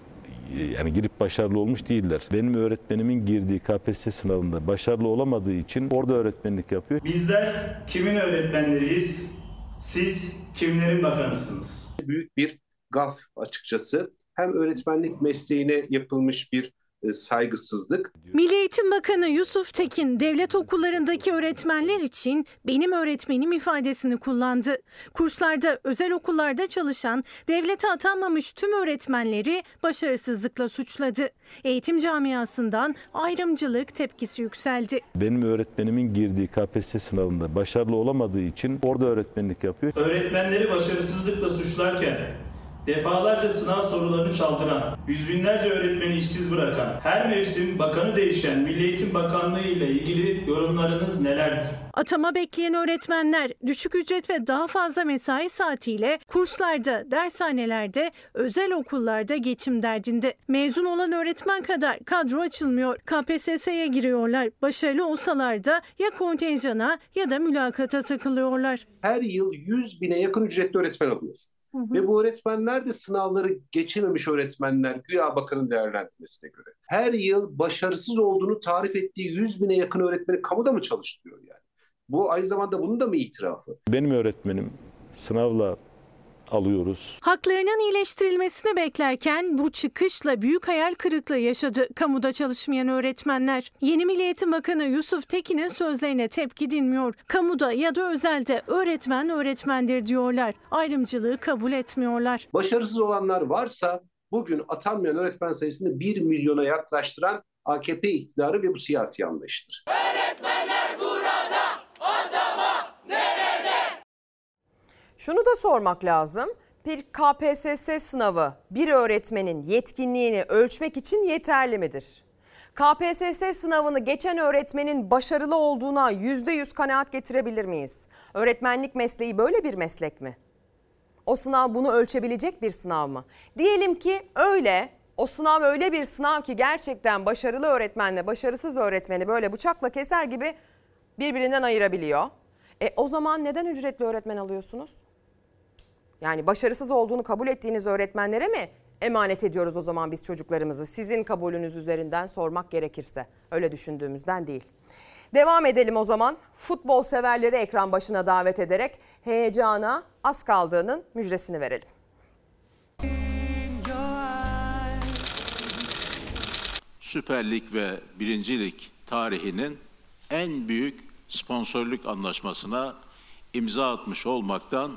yani girip başarılı olmuş değiller. Benim öğretmenimin girdiği KPSS sınavında başarılı olamadığı için orada öğretmenlik yapıyor. Bizler kimin öğretmenleriyiz? Siz kimlerin bakanısınız? Büyük bir gaf açıkçası. Hem öğretmenlik mesleğine yapılmış bir e, saygısızlık. Milli Eğitim Bakanı Yusuf Tekin devlet okullarındaki öğretmenler için benim öğretmenim ifadesini kullandı. Kurslarda, özel okullarda çalışan, devlete atanmamış tüm öğretmenleri başarısızlıkla suçladı. Eğitim camiasından ayrımcılık tepkisi yükseldi. Benim öğretmenimin girdiği KPSS sınavında başarılı olamadığı için orada öğretmenlik yapıyor. Öğretmenleri başarısızlıkla suçlarken defalarca sınav sorularını çaldıran, yüz binlerce öğretmeni işsiz bırakan, her mevsim bakanı değişen Milli Eğitim Bakanlığı ile ilgili yorumlarınız nelerdir? Atama bekleyen öğretmenler düşük ücret ve daha fazla mesai saatiyle kurslarda, dershanelerde, özel okullarda geçim derdinde. Mezun olan öğretmen kadar kadro açılmıyor. KPSS'ye giriyorlar. Başarılı olsalar da ya kontenjana ya da mülakata takılıyorlar. Her yıl 100 bine yakın ücretli öğretmen alıyor. Ve bu öğretmenler de sınavları geçememiş öğretmenler güya bakanın değerlendirmesine göre. Her yıl başarısız olduğunu tarif ettiği 100 bine yakın öğretmeni kamuda mı çalıştırıyor yani? Bu aynı zamanda bunun da mı itirafı? Benim öğretmenim sınavla alıyoruz. Haklarının iyileştirilmesini beklerken bu çıkışla büyük hayal kırıklığı yaşadı kamuda çalışmayan öğretmenler. Yeni Milli Eğitim Bakanı Yusuf Tekin'in sözlerine tepki dinmiyor. Kamuda ya da özelde öğretmen öğretmendir diyorlar. Ayrımcılığı kabul etmiyorlar. Başarısız olanlar varsa bugün atanmayan öğretmen sayısını 1 milyona yaklaştıran AKP iktidarı ve bu siyasi anlayıştır. Öğretmenler burada, Şunu da sormak lazım. Bir KPSS sınavı bir öğretmenin yetkinliğini ölçmek için yeterli midir? KPSS sınavını geçen öğretmenin başarılı olduğuna %100 kanaat getirebilir miyiz? Öğretmenlik mesleği böyle bir meslek mi? O sınav bunu ölçebilecek bir sınav mı? Diyelim ki öyle. O sınav öyle bir sınav ki gerçekten başarılı öğretmenle başarısız öğretmeni böyle bıçakla keser gibi birbirinden ayırabiliyor. E o zaman neden ücretli öğretmen alıyorsunuz? Yani başarısız olduğunu kabul ettiğiniz öğretmenlere mi emanet ediyoruz o zaman biz çocuklarımızı? Sizin kabulünüz üzerinden sormak gerekirse. Öyle düşündüğümüzden değil. Devam edelim o zaman. Futbol severleri ekran başına davet ederek heyecana az kaldığının müjdesini verelim. Süper Lig ve Birinci Lig tarihinin en büyük sponsorluk anlaşmasına imza atmış olmaktan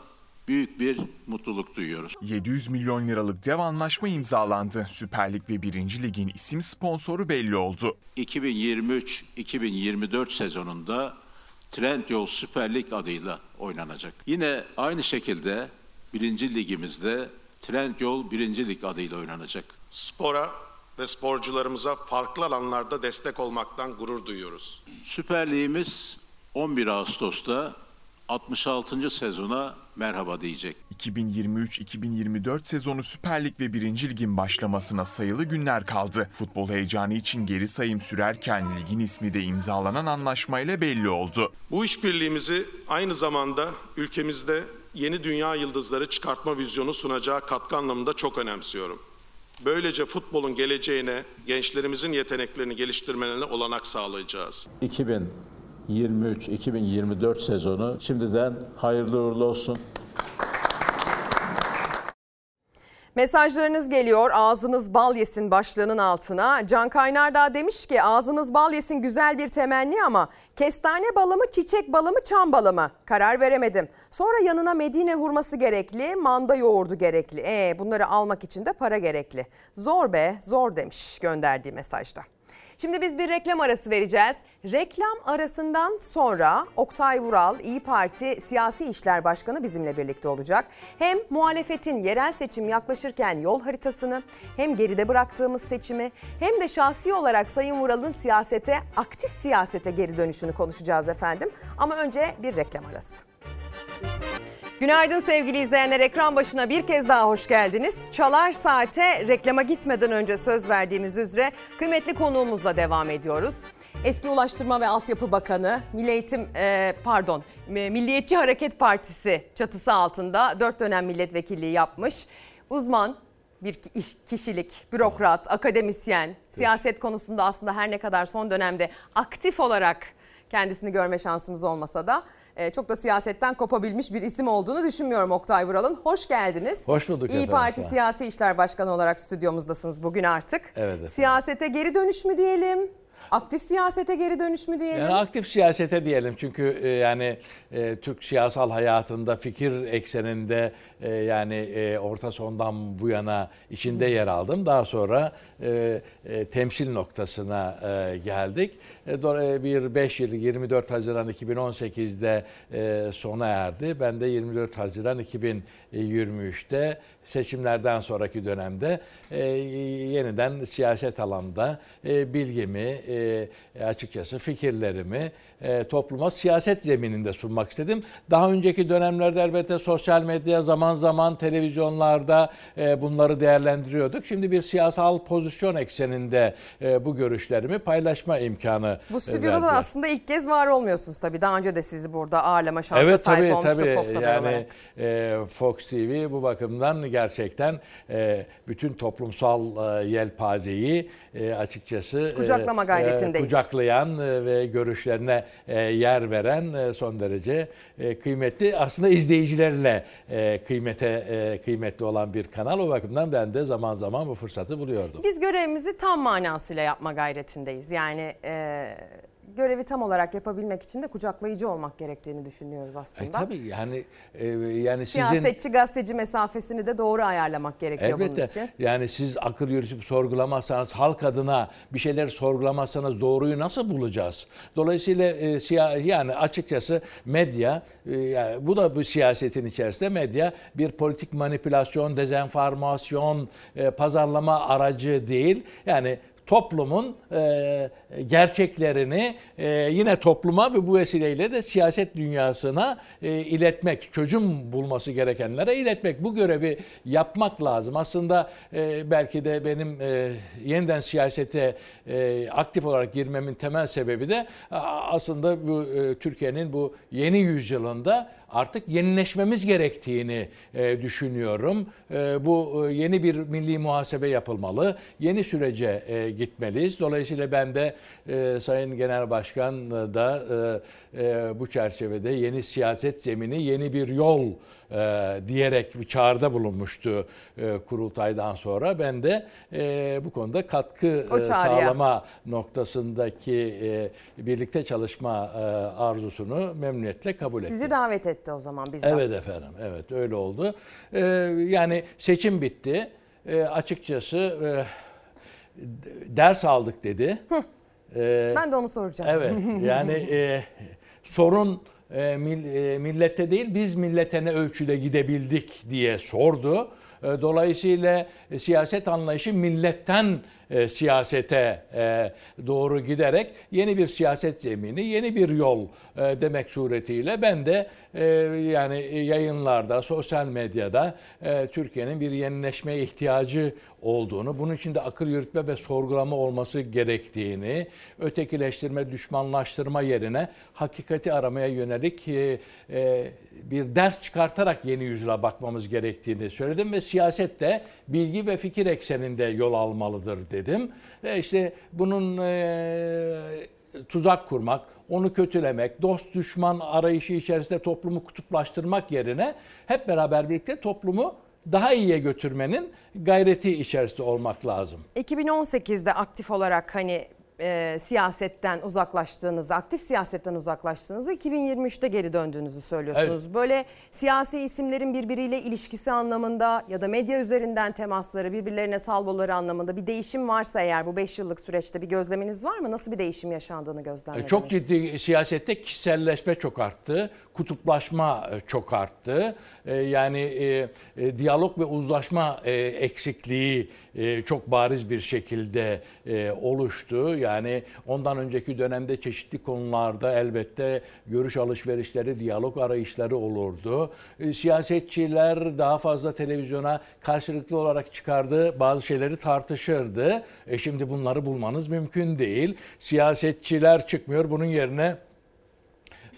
büyük bir mutluluk duyuyoruz. 700 milyon liralık dev anlaşma imzalandı. Süper Lig ve 1. Lig'in isim sponsoru belli oldu. 2023-2024 sezonunda Trendyol Süper Lig adıyla oynanacak. Yine aynı şekilde 1. Ligimizde Trendyol 1. Lig adıyla oynanacak. Spora ve sporcularımıza farklı alanlarda destek olmaktan gurur duyuyoruz. Süper Ligimiz 11 Ağustos'ta 66. sezona merhaba diyecek. 2023-2024 sezonu Süper Lig ve 1. Lig'in başlamasına sayılı günler kaldı. Futbol heyecanı için geri sayım sürerken ligin ismi de imzalanan anlaşmayla belli oldu. Bu işbirliğimizi aynı zamanda ülkemizde yeni dünya yıldızları çıkartma vizyonu sunacağı katkı anlamında çok önemsiyorum. Böylece futbolun geleceğine, gençlerimizin yeteneklerini geliştirmelerine olanak sağlayacağız. 2023-2024 sezonu şimdiden hayırlı uğurlu olsun. Mesajlarınız geliyor ağzınız bal yesin başlığının altına. Can Kaynar da demiş ki ağzınız bal yesin güzel bir temenni ama kestane balı mı çiçek balı mı çam balı mı karar veremedim. Sonra yanına Medine hurması gerekli manda yoğurdu gerekli. E bunları almak için de para gerekli. Zor be zor demiş gönderdiği mesajda. Şimdi biz bir reklam arası vereceğiz. Reklam arasından sonra Oktay Vural, İyi Parti Siyasi İşler Başkanı bizimle birlikte olacak. Hem muhalefetin yerel seçim yaklaşırken yol haritasını, hem geride bıraktığımız seçimi, hem de şahsi olarak Sayın Vural'ın siyasete, aktif siyasete geri dönüşünü konuşacağız efendim. Ama önce bir reklam arası. Günaydın sevgili izleyenler. Ekran başına bir kez daha hoş geldiniz. Çalar Saat'e reklama gitmeden önce söz verdiğimiz üzere kıymetli konuğumuzla devam ediyoruz. Eski Ulaştırma ve Altyapı Bakanı, Milli Eğitim, e, pardon, Milliyetçi Hareket Partisi çatısı altında 4 dönem milletvekilliği yapmış. Uzman bir kişilik, bürokrat, akademisyen, siyaset konusunda aslında her ne kadar son dönemde aktif olarak kendisini görme şansımız olmasa da çok da siyasetten kopabilmiş bir isim olduğunu düşünmüyorum Oktay Vural'ın. Hoş geldiniz. Hoş bulduk İyi efendim. Parti Siyasi İşler Başkanı olarak stüdyomuzdasınız bugün artık. Evet efendim. Siyasete geri dönüş mü diyelim? Aktif siyasete geri dönüş mü diyelim? Yani aktif siyasete diyelim çünkü e, yani e, Türk siyasal hayatında fikir ekseninde e, yani e, orta sondan bu yana içinde yer aldım. Daha sonra e, e, temsil noktasına e, geldik. E, bir 5 yıl 24 Haziran 2018'de e, sona erdi. Ben de 24 Haziran 2023'te seçimlerden sonraki dönemde e, yeniden siyaset alanda e, bilgimi, e, açıkçası fikirlerimi e, topluma siyaset zemininde sunmak istedim. Daha önceki dönemlerde elbette sosyal medya zaman zaman televizyonlarda e, bunları değerlendiriyorduk. Şimdi bir siyasal pozisyon ekseninde e, bu görüşlerimi paylaşma imkanı Bu stüdyoda da aslında ilk kez var olmuyorsunuz tabii. Daha önce de sizi burada ağırlama şansı evet, sahip tabii, olmuştuk tabii. Fox yani, olarak. e, Fox TV bu bakımdan gerçekten e, bütün toplumsal e, yelpazeyi e, açıkçası Kucaklama gayretindeyiz. kucaklayan e, ve görüşlerine e, yer veren e, son derece e, kıymetli aslında izleyicilerle e, kıymete e, kıymetli olan bir kanal o bakımdan ben de zaman zaman bu fırsatı buluyordum. Biz görevimizi tam manasıyla yapma gayretindeyiz. Yani e, görevi tam olarak yapabilmek için de kucaklayıcı olmak gerektiğini düşünüyoruz E, aslında. tabii yani e, yani sizin Siyasetçi gazeteci mesafesini de doğru ayarlamak gerekiyor bunun Elbette. için. Yani siz akıl yürütüp sorgulamazsanız, halk adına bir şeyler sorgulamazsanız doğruyu nasıl bulacağız? Dolayısıyla e, siya, yani açıkçası medya, e, yani bu da bu siyasetin içerisinde medya bir politik manipülasyon, dezenformasyon, e, pazarlama aracı değil. Yani toplumun e, gerçeklerini e, yine topluma ve bu vesileyle de siyaset dünyasına e, iletmek, çözüm bulması gerekenlere iletmek. Bu görevi yapmak lazım. Aslında e, belki de benim yeniden siyasete aktif olarak girmemin temel sebebi de aslında bu Türkiye'nin bu yeni yüzyılında artık yenileşmemiz gerektiğini düşünüyorum. Bu yeni bir milli muhasebe yapılmalı. Yeni sürece gitmeliyiz. Dolayısıyla ben de e, Sayın Genel Başkan da e, e, bu çerçevede yeni siyaset zemini, yeni bir yol e, diyerek bir çağrıda bulunmuştu e, kurultaydan sonra. Ben de e, bu konuda katkı e, sağlama noktasındaki e, birlikte çalışma e, arzusunu memnuniyetle kabul ettim. Sizi davet etti o zaman bizzat. Evet efendim, evet öyle oldu. Ee, yani seçim bitti. Ee, açıkçası e, ders aldık dedi. Ee, Ben de onu soracağım. Evet, [laughs] yani e, sorun e, e, millette değil, biz millete ne ölçüde gidebildik diye sordu. E, Dolayısıyla e, siyaset anlayışı milletten e, siyasete e, doğru giderek yeni bir siyaset zemini, yeni bir yol e, demek suretiyle ben de e, yani yayınlarda, sosyal medyada e, Türkiye'nin bir yenileşmeye ihtiyacı olduğunu, bunun için de akıl yürütme ve sorgulama olması gerektiğini, ötekileştirme, düşmanlaştırma yerine hakikati aramaya yönelik e, e, bir ders çıkartarak yeni yüzyıla bakmamız gerektiğini söyledim ve siyaset de bilgi ve fikir ekseninde yol almalıdır dedim. E işte bunun tuzak kurmak, onu kötülemek, dost düşman arayışı içerisinde toplumu kutuplaştırmak yerine hep beraber birlikte toplumu daha iyiye götürmenin gayreti içerisinde olmak lazım. 2018'de aktif olarak hani e, siyasetten uzaklaştığınızı, aktif siyasetten uzaklaştığınızı 2023'te geri döndüğünüzü söylüyorsunuz. Böyle siyasi isimlerin birbiriyle ilişkisi anlamında ya da medya üzerinden temasları, birbirlerine salvoları anlamında bir değişim varsa eğer bu 5 yıllık süreçte bir gözleminiz var mı? Nasıl bir değişim yaşandığını E, gözlemlediniz? Çok ciddi siyasette kişiselleşme çok arttı, kutuplaşma e, çok arttı. E, Yani e, diyalog ve uzlaşma e, eksikliği e, çok bariz bir şekilde e, oluştu. Yani ondan önceki dönemde çeşitli konularda elbette görüş alışverişleri, diyalog arayışları olurdu. E, Siyasetçiler daha fazla televizyona karşılıklı olarak çıkardığı bazı şeyleri tartışırdı. E şimdi bunları bulmanız mümkün değil. Siyasetçiler çıkmıyor. Bunun yerine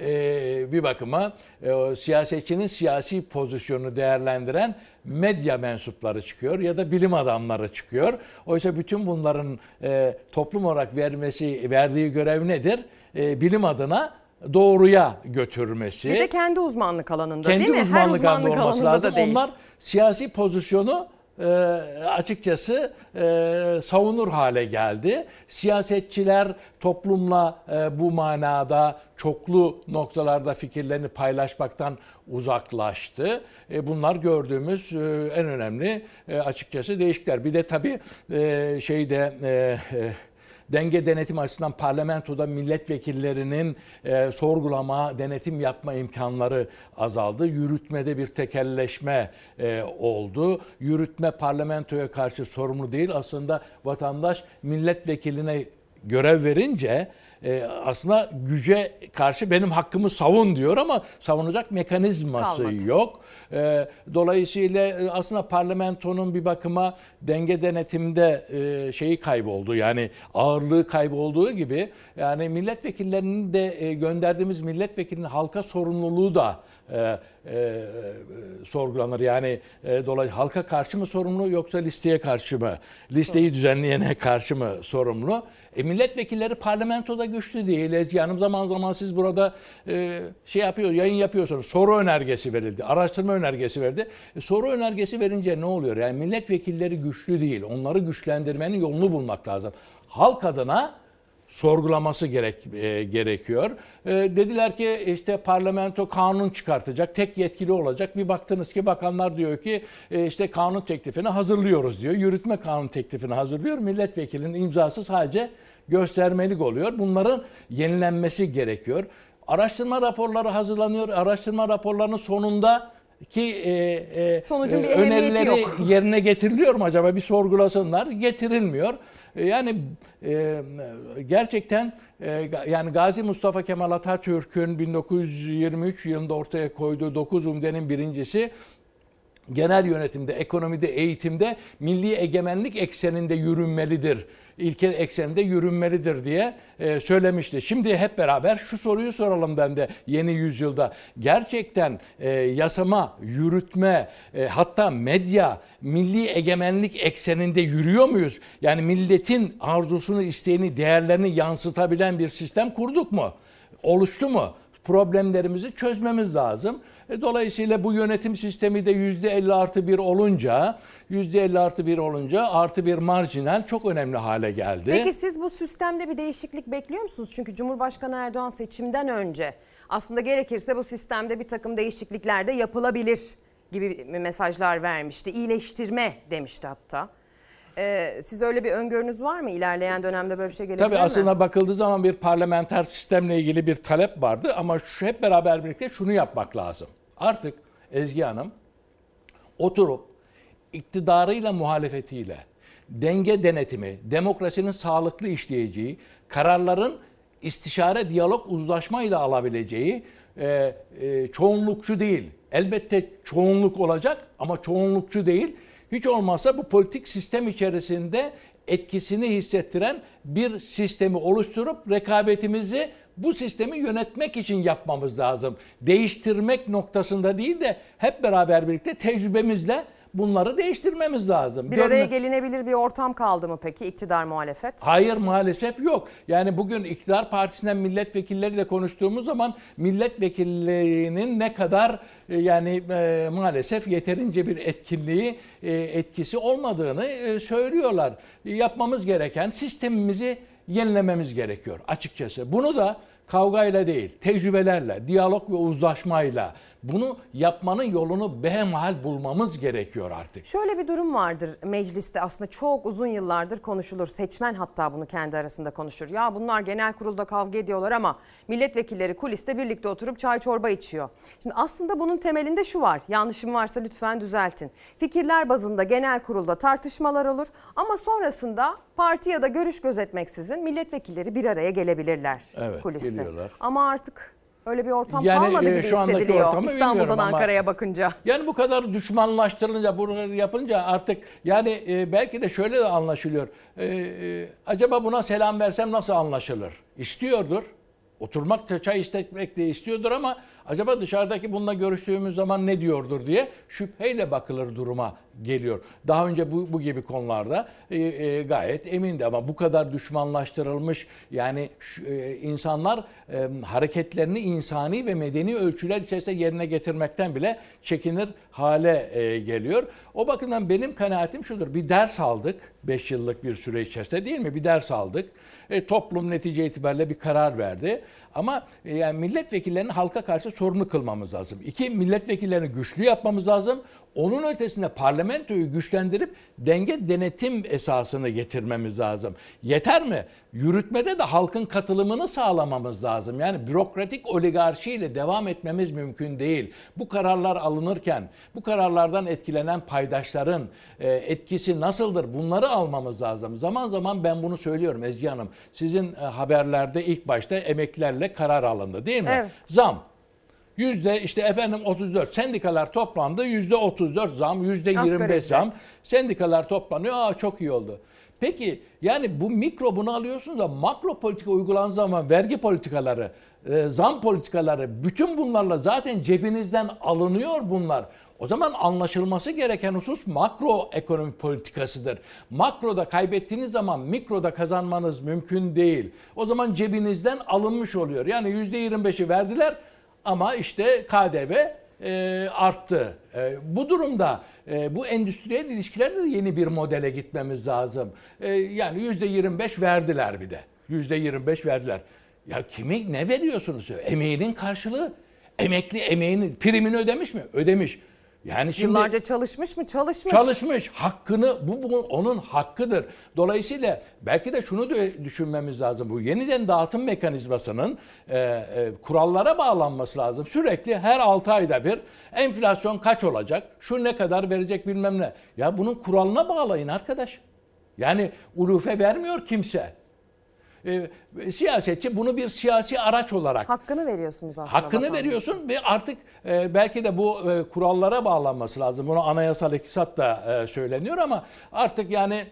e, bir bakıma e, siyasetçinin siyasi pozisyonunu değerlendiren medya mensupları çıkıyor ya da bilim adamları çıkıyor. Oysa bütün bunların e, toplum olarak vermesi verdiği görev nedir? E, bilim adına doğruya götürmesi. Bir de kendi uzmanlık alanında kendi değil mi? uzmanlık Her alanında uzmanlık olması alanında lazım. değil. Onlar siyasi pozisyonu e, açıkçası e, savunur hale geldi. Siyasetçiler toplumla e, bu manada çoklu noktalarda fikirlerini paylaşmaktan uzaklaştı. E, bunlar gördüğümüz e, en önemli e, açıkçası değişiklikler. Bir de tabii e, şeyde e, e, denge denetim açısından parlamentoda milletvekillerinin e, sorgulama, denetim yapma imkanları azaldı. Yürütmede bir tekelleşme e, oldu. Yürütme parlamentoya karşı sorumlu değil. Aslında vatandaş milletvekiline görev verince e, aslında güce karşı benim hakkımı savun diyor ama savunacak mekanizması Kalmadı. yok. E, dolayısıyla e, aslında parlamentonun bir bakıma denge denetimde e, şeyi kayboldu. Yani ağırlığı kaybolduğu gibi yani milletvekillerinin de e, gönderdiğimiz milletvekilinin halka sorumluluğu da e, e, sorgulanır. Yani e, dolayı halka karşı mı sorumlu yoksa listeye karşı mı? Listeyi düzenleyene karşı mı sorumlu? E, milletvekilleri parlamentoda güçlü değil. Ezgi Hanım zaman zaman siz burada e, şey yapıyor, yayın yapıyorsunuz. Soru önergesi verildi, araştırma önergesi verdi. E, soru önergesi verince ne oluyor? Yani milletvekilleri güçlü değil. Onları güçlendirmenin yolunu bulmak lazım. Halk adına sorgulaması gerek e, gerekiyor. E, dediler ki işte parlamento kanun çıkartacak, tek yetkili olacak. Bir baktınız ki bakanlar diyor ki e, işte kanun teklifini hazırlıyoruz diyor. Yürütme kanun teklifini hazırlıyor. Milletvekilinin imzası sadece göstermelik oluyor. Bunların yenilenmesi gerekiyor. Araştırma raporları hazırlanıyor. Araştırma raporlarının sonunda ki e, e, Sonucun bir e, ehemmiyeti önerileri yok. yerine getiriliyor mu acaba bir sorgulasınlar. Getirilmiyor. E, Yani e, gerçekten e, yani Gazi Mustafa Kemal Atatürk'ün 1923 yılında ortaya koyduğu 9 umdenin birincisi genel yönetimde, ekonomide, eğitimde milli egemenlik ekseninde yürünmelidir. İlke ekseninde yürünmelidir diye e, söylemişti. Şimdi hep beraber şu soruyu soralım ben de yeni yüzyılda. Gerçekten e, yasama, yürütme, e, hatta medya milli egemenlik ekseninde yürüyor muyuz? Yani milletin arzusunu, isteğini, değerlerini yansıtabilen bir sistem kurduk mu? Oluştu mu? problemlerimizi çözmemiz lazım. E, Dolayısıyla bu yönetim sistemi de %50 artı 1 olunca, %50 artı 1 olunca artı bir marjinal çok önemli hale geldi. Peki siz bu sistemde bir değişiklik bekliyor musunuz? Çünkü Cumhurbaşkanı Erdoğan seçimden önce aslında gerekirse bu sistemde bir takım değişiklikler de yapılabilir gibi mesajlar vermişti. İyileştirme demişti hatta. Ee, siz öyle bir öngörünüz var mı? İlerleyen dönemde böyle bir şey gelebilir Tabii mi? aslında bakıldığı zaman bir parlamenter sistemle ilgili bir talep vardı ama şu hep beraber birlikte şunu yapmak lazım. Artık Ezgi Hanım oturup iktidarıyla muhalefetiyle denge denetimi, demokrasinin sağlıklı işleyeceği, kararların istişare, diyalog, uzlaşmayla alabileceği e, e, çoğunlukçu değil. Elbette çoğunluk olacak ama çoğunlukçu değil. Hiç olmazsa bu politik sistem içerisinde etkisini hissettiren bir sistemi oluşturup rekabetimizi bu sistemi yönetmek için yapmamız lazım. Değiştirmek noktasında değil de hep beraber birlikte tecrübemizle bunları değiştirmemiz lazım. Bir Görme- araya gelinebilir bir ortam kaldı mı peki iktidar muhalefet? Hayır maalesef yok. Yani bugün iktidar partisinden milletvekilleriyle konuştuğumuz zaman milletvekillerinin ne kadar e, yani e, maalesef yeterince bir etkinliği e, etkisi olmadığını e, söylüyorlar. Yapmamız gereken sistemimizi yenilememiz gerekiyor açıkçası. Bunu da kavgayla değil, tecrübelerle, diyalog ve uzlaşmayla bunu yapmanın yolunu behemhal bulmamız gerekiyor artık. Şöyle bir durum vardır mecliste aslında çok uzun yıllardır konuşulur. Seçmen hatta bunu kendi arasında konuşur. Ya bunlar genel kurulda kavga ediyorlar ama milletvekilleri kuliste birlikte oturup çay çorba içiyor. Şimdi aslında bunun temelinde şu var. Yanlışım varsa lütfen düzeltin. Fikirler bazında genel kurulda tartışmalar olur ama sonrasında parti ya da görüş gözetmeksizin milletvekilleri bir araya gelebilirler Evet, kuliste. geliyorlar. Ama artık öyle bir ortam Yani, kalmadı e, gibi şu andaki hissediliyor ortamı İstanbul'dan Ankara'ya bakınca. Yani bu kadar düşmanlaştırılınca, bunu yapınca artık yani e, belki de şöyle de anlaşılıyor. E, e, acaba buna selam versem nasıl anlaşılır? İstiyordur. Oturmak, çay istetmek de istiyordur ama acaba dışarıdaki bununla görüştüğümüz zaman ne diyordur diye şüpheyle bakılır duruma geliyor. Daha önce bu, bu gibi konularda e, e, gayet emindi ama bu kadar düşmanlaştırılmış yani şu- e, insanlar e, hareketlerini insani ve medeni ölçüler içerisinde yerine getirmekten bile çekinir hale e, geliyor. O bakımdan benim kanaatim şudur. Bir ders aldık 5 yıllık bir süre içerisinde değil mi? Bir ders aldık. E, toplum netice itibariyle bir karar verdi. Ama e, yani milletvekillerini halka karşı sorumlu kılmamız lazım. İki, milletvekillerini güçlü yapmamız lazım. Onun ötesinde parlamentoyu güçlendirip denge denetim esasını getirmemiz lazım. Yeter mi? Yürütmede de halkın katılımını sağlamamız lazım. Yani bürokratik oligarşiyle devam etmemiz mümkün değil. Bu kararlar alınırken bu kararlardan etkilenen paydaşların e, etkisi nasıldır? Bunları almamız lazım. Zaman zaman ben bunu söylüyorum Ezgi Hanım. Sizin e, haberlerde ilk başta emeklilerle karar alındı değil mi? Evet. Zam. Yüzde işte efendim 34 sendikalar toplandı yüzde 34 zam yüzde Asgari 25 ücret. zam sendikalar toplanıyor aa çok iyi oldu. Peki yani bu mikro bunu alıyorsunuz da makro politika uygulandığı zaman vergi politikaları, e, zam politikaları bütün bunlarla zaten cebinizden alınıyor bunlar. O zaman anlaşılması gereken husus makro ekonomi politikasıdır. Makroda kaybettiğiniz zaman mikroda kazanmanız mümkün değil. O zaman cebinizden alınmış oluyor. Yani %25'i verdiler ama işte KDV e, arttı. E, bu durumda e, bu endüstriyel ilişkilerde de yeni bir modele gitmemiz lazım. E, yani %25 verdiler bir de. Yüzde 25 verdiler. Ya kimi ne veriyorsunuz? Emeğinin karşılığı. Emekli emeğini, primini ödemiş mi? Ödemiş. Yani şimdi Yıllarca çalışmış mı? Çalışmış. Çalışmış. Hakkını bu, bu onun hakkıdır. Dolayısıyla belki de şunu düşünmemiz lazım. Bu yeniden dağıtım mekanizmasının e, e, kurallara bağlanması lazım. Sürekli her 6 ayda bir enflasyon kaç olacak? Şu ne kadar verecek bilmem ne. Ya bunun kuralına bağlayın arkadaş. Yani ulufe vermiyor kimse. E, siyasetçi bunu bir siyasi araç olarak Hakkını veriyorsunuz aslında. Hakkını vatandaşa. veriyorsun ve artık e, belki de bu e, kurallara bağlanması lazım. Bunu anayasal iktisat da e, söyleniyor ama artık yani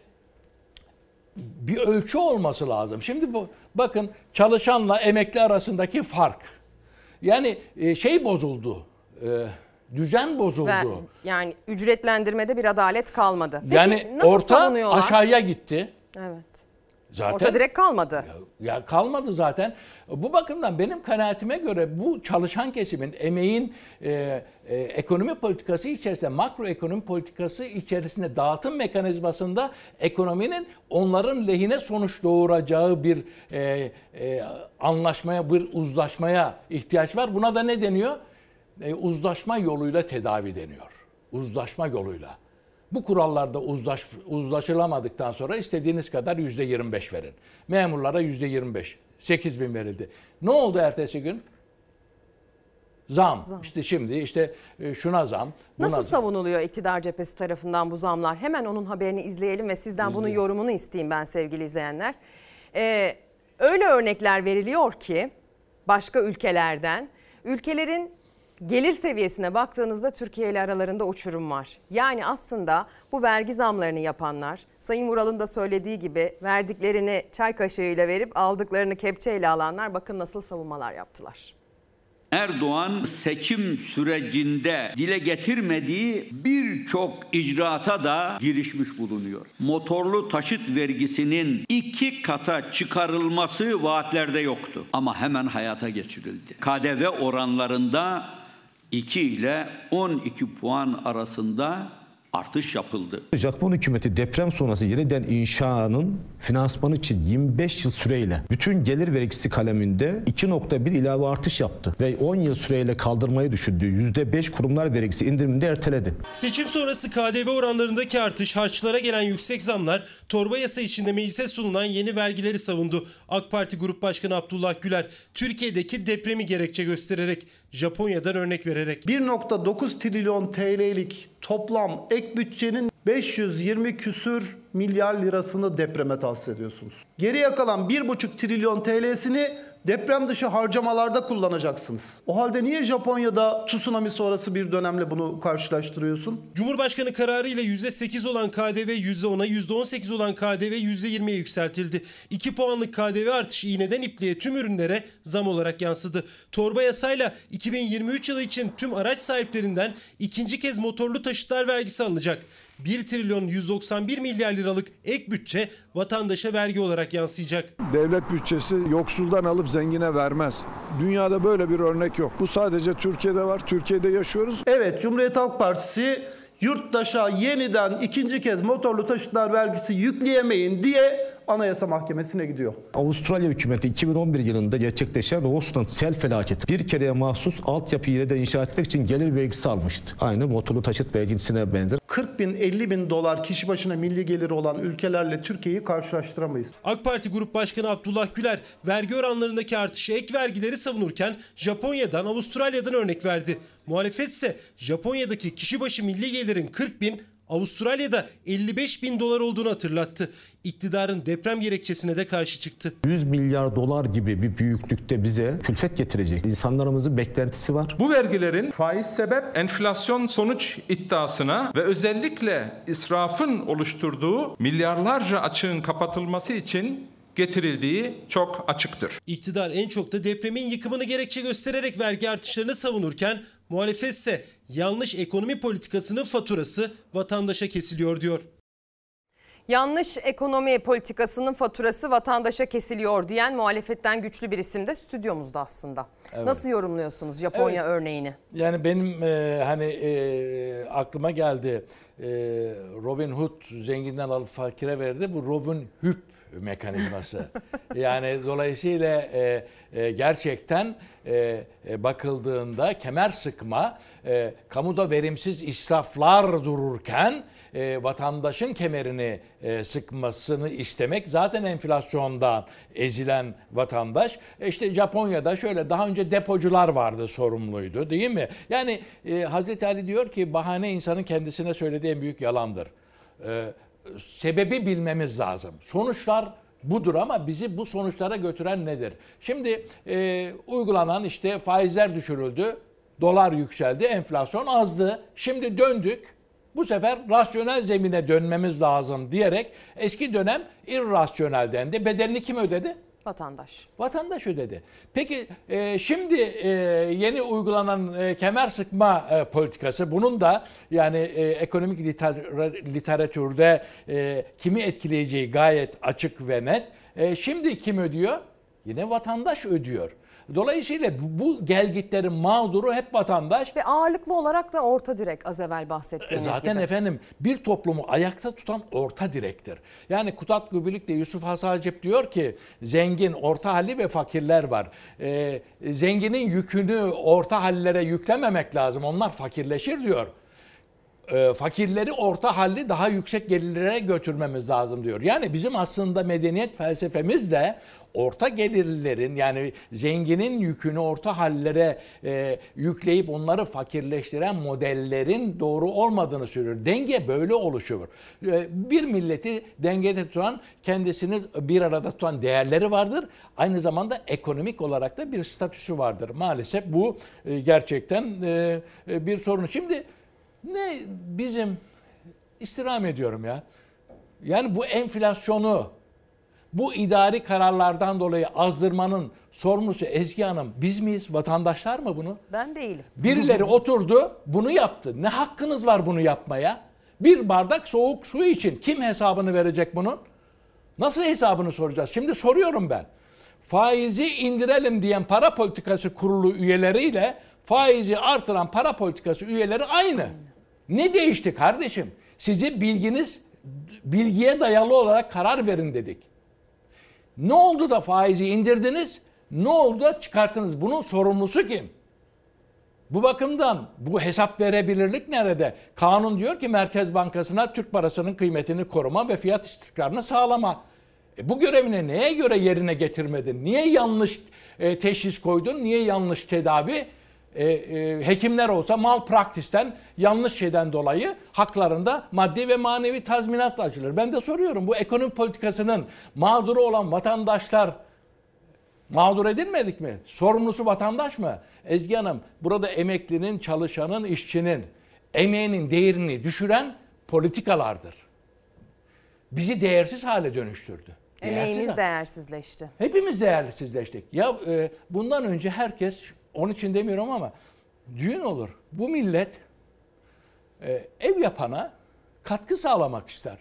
bir ölçü olması lazım. Şimdi bu bakın çalışanla emekli arasındaki fark. Yani e, şey bozuldu. E, düzen bozuldu. Ve yani ücretlendirmede bir adalet kalmadı. Peki yani orta savunuyorlar? aşağıya gitti. Evet. Zaten Orta direkt kalmadı. Ya kalmadı zaten. Bu bakımdan benim kanaatime göre bu çalışan kesimin emeğin e, e, ekonomi politikası içerisinde, makro ekonomi politikası içerisinde dağıtım mekanizmasında ekonominin onların lehine sonuç doğuracağı bir e, e, anlaşmaya, bir uzlaşmaya ihtiyaç var. Buna da ne deniyor? E, uzlaşma yoluyla tedavi deniyor. Uzlaşma yoluyla. Bu kurallarda uzlaş, uzlaşılamadıktan sonra istediğiniz kadar yüzde 25 verin. Memurlara yüzde 25. 8 bin verildi. Ne oldu ertesi gün? Zam. İşte şimdi işte e, şuna zam. Buna Nasıl zam. savunuluyor iktidar cephesi tarafından bu zamlar? Hemen onun haberini izleyelim ve sizden bunun yorumunu isteyeyim ben sevgili izleyenler. Ee, öyle örnekler veriliyor ki başka ülkelerden, ülkelerin gelir seviyesine baktığınızda Türkiye ile aralarında uçurum var. Yani aslında bu vergi zamlarını yapanlar, Sayın Vural'ın da söylediği gibi verdiklerini çay kaşığıyla verip aldıklarını kepçeyle alanlar bakın nasıl savunmalar yaptılar. Erdoğan seçim sürecinde dile getirmediği birçok icraata da girişmiş bulunuyor. Motorlu taşıt vergisinin iki kata çıkarılması vaatlerde yoktu ama hemen hayata geçirildi. KDV oranlarında 2 ile 12 puan arasında artış yapıldı. Japon hükümeti deprem sonrası yeniden inşanın finansmanı için 25 yıl süreyle bütün gelir vergisi kaleminde 2.1 ilave artış yaptı ve 10 yıl süreyle kaldırmayı düşündüğü %5 kurumlar vergisi indirimini de erteledi. Seçim sonrası KDV oranlarındaki artış, harçlara gelen yüksek zamlar, torba yasa içinde meclise sunulan yeni vergileri savundu. AK Parti Grup Başkanı Abdullah Güler, Türkiye'deki depremi gerekçe göstererek, Japonya'dan örnek vererek. 1.9 trilyon TL'lik toplam ek bütçenin 520 küsür milyar lirasını depreme tahsis ediyorsunuz. Geriye kalan 1,5 trilyon TL'sini deprem dışı harcamalarda kullanacaksınız. O halde niye Japonya'da tsunami sonrası bir dönemle bunu karşılaştırıyorsun? Cumhurbaşkanı kararıyla %8 olan KDV %10'a, %18 olan KDV %20'ye yükseltildi. 2 puanlık KDV artışı iğneden ipliğe tüm ürünlere zam olarak yansıdı. Torba yasayla 2023 yılı için tüm araç sahiplerinden ikinci kez motorlu taşıtlar vergisi alınacak. 1 trilyon 191 milyar liralık ek bütçe vatandaşa vergi olarak yansıyacak. Devlet bütçesi yoksuldan alıp zengine vermez. Dünyada böyle bir örnek yok. Bu sadece Türkiye'de var. Türkiye'de yaşıyoruz. Evet Cumhuriyet Halk Partisi yurttaşa yeniden ikinci kez motorlu taşıtlar vergisi yükleyemeyin diye Anayasa Mahkemesi'ne gidiyor. Avustralya hükümeti 2011 yılında gerçekleşen Roseland sel felaketi bir kereye mahsus altyapı yeniden inşa etmek için gelir vergisi almıştı. Aynı motorlu taşıt vergisine benzer. 40 bin 50 bin dolar kişi başına milli geliri olan ülkelerle Türkiye'yi karşılaştıramayız. AK Parti Grup Başkanı Abdullah Güler vergi oranlarındaki artışı ek vergileri savunurken Japonya'dan Avustralya'dan örnek verdi. Muhalefet ise Japonya'daki kişi başı milli gelirin 40 bin, Avustralya'da 55 bin dolar olduğunu hatırlattı. İktidarın deprem gerekçesine de karşı çıktı. 100 milyar dolar gibi bir büyüklükte bize külfet getirecek. İnsanlarımızın beklentisi var. Bu vergilerin faiz sebep enflasyon sonuç iddiasına ve özellikle israfın oluşturduğu milyarlarca açığın kapatılması için getirildiği çok açıktır. İktidar en çok da depremin yıkımını gerekçe göstererek vergi artışlarını savunurken muhalefet ise yanlış ekonomi politikasının faturası vatandaşa kesiliyor diyor. Yanlış ekonomi politikasının faturası vatandaşa kesiliyor diyen muhalefetten güçlü bir isim de stüdyomuzda aslında. Evet. Nasıl yorumluyorsunuz Japonya Evet. örneğini? Yani benim e, hani e, aklıma geldi. E, Robin Hood zenginden alıp fakire verdi. Bu Robin Hood mekanizması. [laughs] yani dolayısıyla e, e, gerçekten e, e, bakıldığında kemer sıkma, e, kamuda verimsiz israflar dururken e, vatandaşın kemerini e, sıkmasını istemek zaten enflasyondan ezilen vatandaş. E işte Japonya'da şöyle daha önce depocular vardı sorumluydu değil mi? Yani e, Hazreti Ali diyor ki bahane insanın kendisine söylediği en büyük yalandır. E, sebebi bilmemiz lazım. Sonuçlar budur ama bizi bu sonuçlara götüren nedir? Şimdi e, uygulanan işte faizler düşürüldü, dolar yükseldi, enflasyon azdı. Şimdi döndük. Bu sefer rasyonel zemine dönmemiz lazım diyerek eski dönem irrasyonel dendi. Bedelini kim ödedi? Vatandaş. Vatandaş ödedi. Peki e, şimdi e, yeni uygulanan e, kemer sıkma e, politikası bunun da yani e, ekonomik liter- literatürde e, kimi etkileyeceği gayet açık ve net. E, şimdi kim ödüyor? Yine vatandaş ödüyor. Dolayısıyla bu, gelgitlerin mağduru hep vatandaş. Ve ağırlıklı olarak da orta direk az evvel bahsettiğiniz E Zaten gibi. efendim bir toplumu ayakta tutan orta direktir. Yani Kutat Gübülük de Yusuf Hasacip diyor ki zengin, orta halli ve fakirler var. Ee, zenginin yükünü orta hallilere yüklememek lazım. Onlar fakirleşir diyor. Ee, fakirleri orta halli daha yüksek gelirlere götürmemiz lazım diyor. Yani bizim aslında medeniyet felsefemiz de orta gelirlerin yani zenginin yükünü orta hallere e, yükleyip onları fakirleştiren modellerin doğru olmadığını söylüyor. Denge böyle oluşuyor. E, bir milleti dengede tutan kendisini bir arada tutan değerleri vardır. Aynı zamanda ekonomik olarak da bir statüsü vardır. Maalesef bu e, gerçekten e, e, bir sorun. Şimdi ne bizim istirham ediyorum ya. Yani bu enflasyonu bu idari kararlardan dolayı azdırmanın sorumlusu Ezgi Hanım biz miyiz? Vatandaşlar mı bunu? Ben değilim. Birileri [laughs] oturdu bunu yaptı. Ne hakkınız var bunu yapmaya? Bir bardak soğuk su için kim hesabını verecek bunun? Nasıl hesabını soracağız? Şimdi soruyorum ben. Faizi indirelim diyen para politikası kurulu üyeleriyle faizi artıran para politikası üyeleri aynı. Ne değişti kardeşim? Sizi bilginiz bilgiye dayalı olarak karar verin dedik. Ne oldu da faizi indirdiniz? Ne oldu da çıkarttınız? Bunun sorumlusu kim? Bu bakımdan bu hesap verebilirlik nerede? Kanun diyor ki Merkez Bankası'na Türk parasının kıymetini koruma ve fiyat istikrarını sağlama. E bu görevini neye göre yerine getirmedin? Niye yanlış e, teşhis koydun? Niye yanlış tedavi? E, e, hekimler olsa mal praktisten yanlış şeyden dolayı haklarında maddi ve manevi tazminatla açılır. Ben de soruyorum bu ekonomi politikasının mağduru olan vatandaşlar mağdur edilmedik mi? Sorumlusu vatandaş mı? Ezgi Hanım burada emeklinin, çalışanın, işçinin emeğinin değerini düşüren politikalardır. Bizi değersiz hale dönüştürdü. Emeğiniz Değersiz- değersizleşti. Hepimiz değersizleştik. Ya e, bundan önce herkes, onun için demiyorum ama düğün olur. Bu millet e, ev yapana katkı sağlamak ister.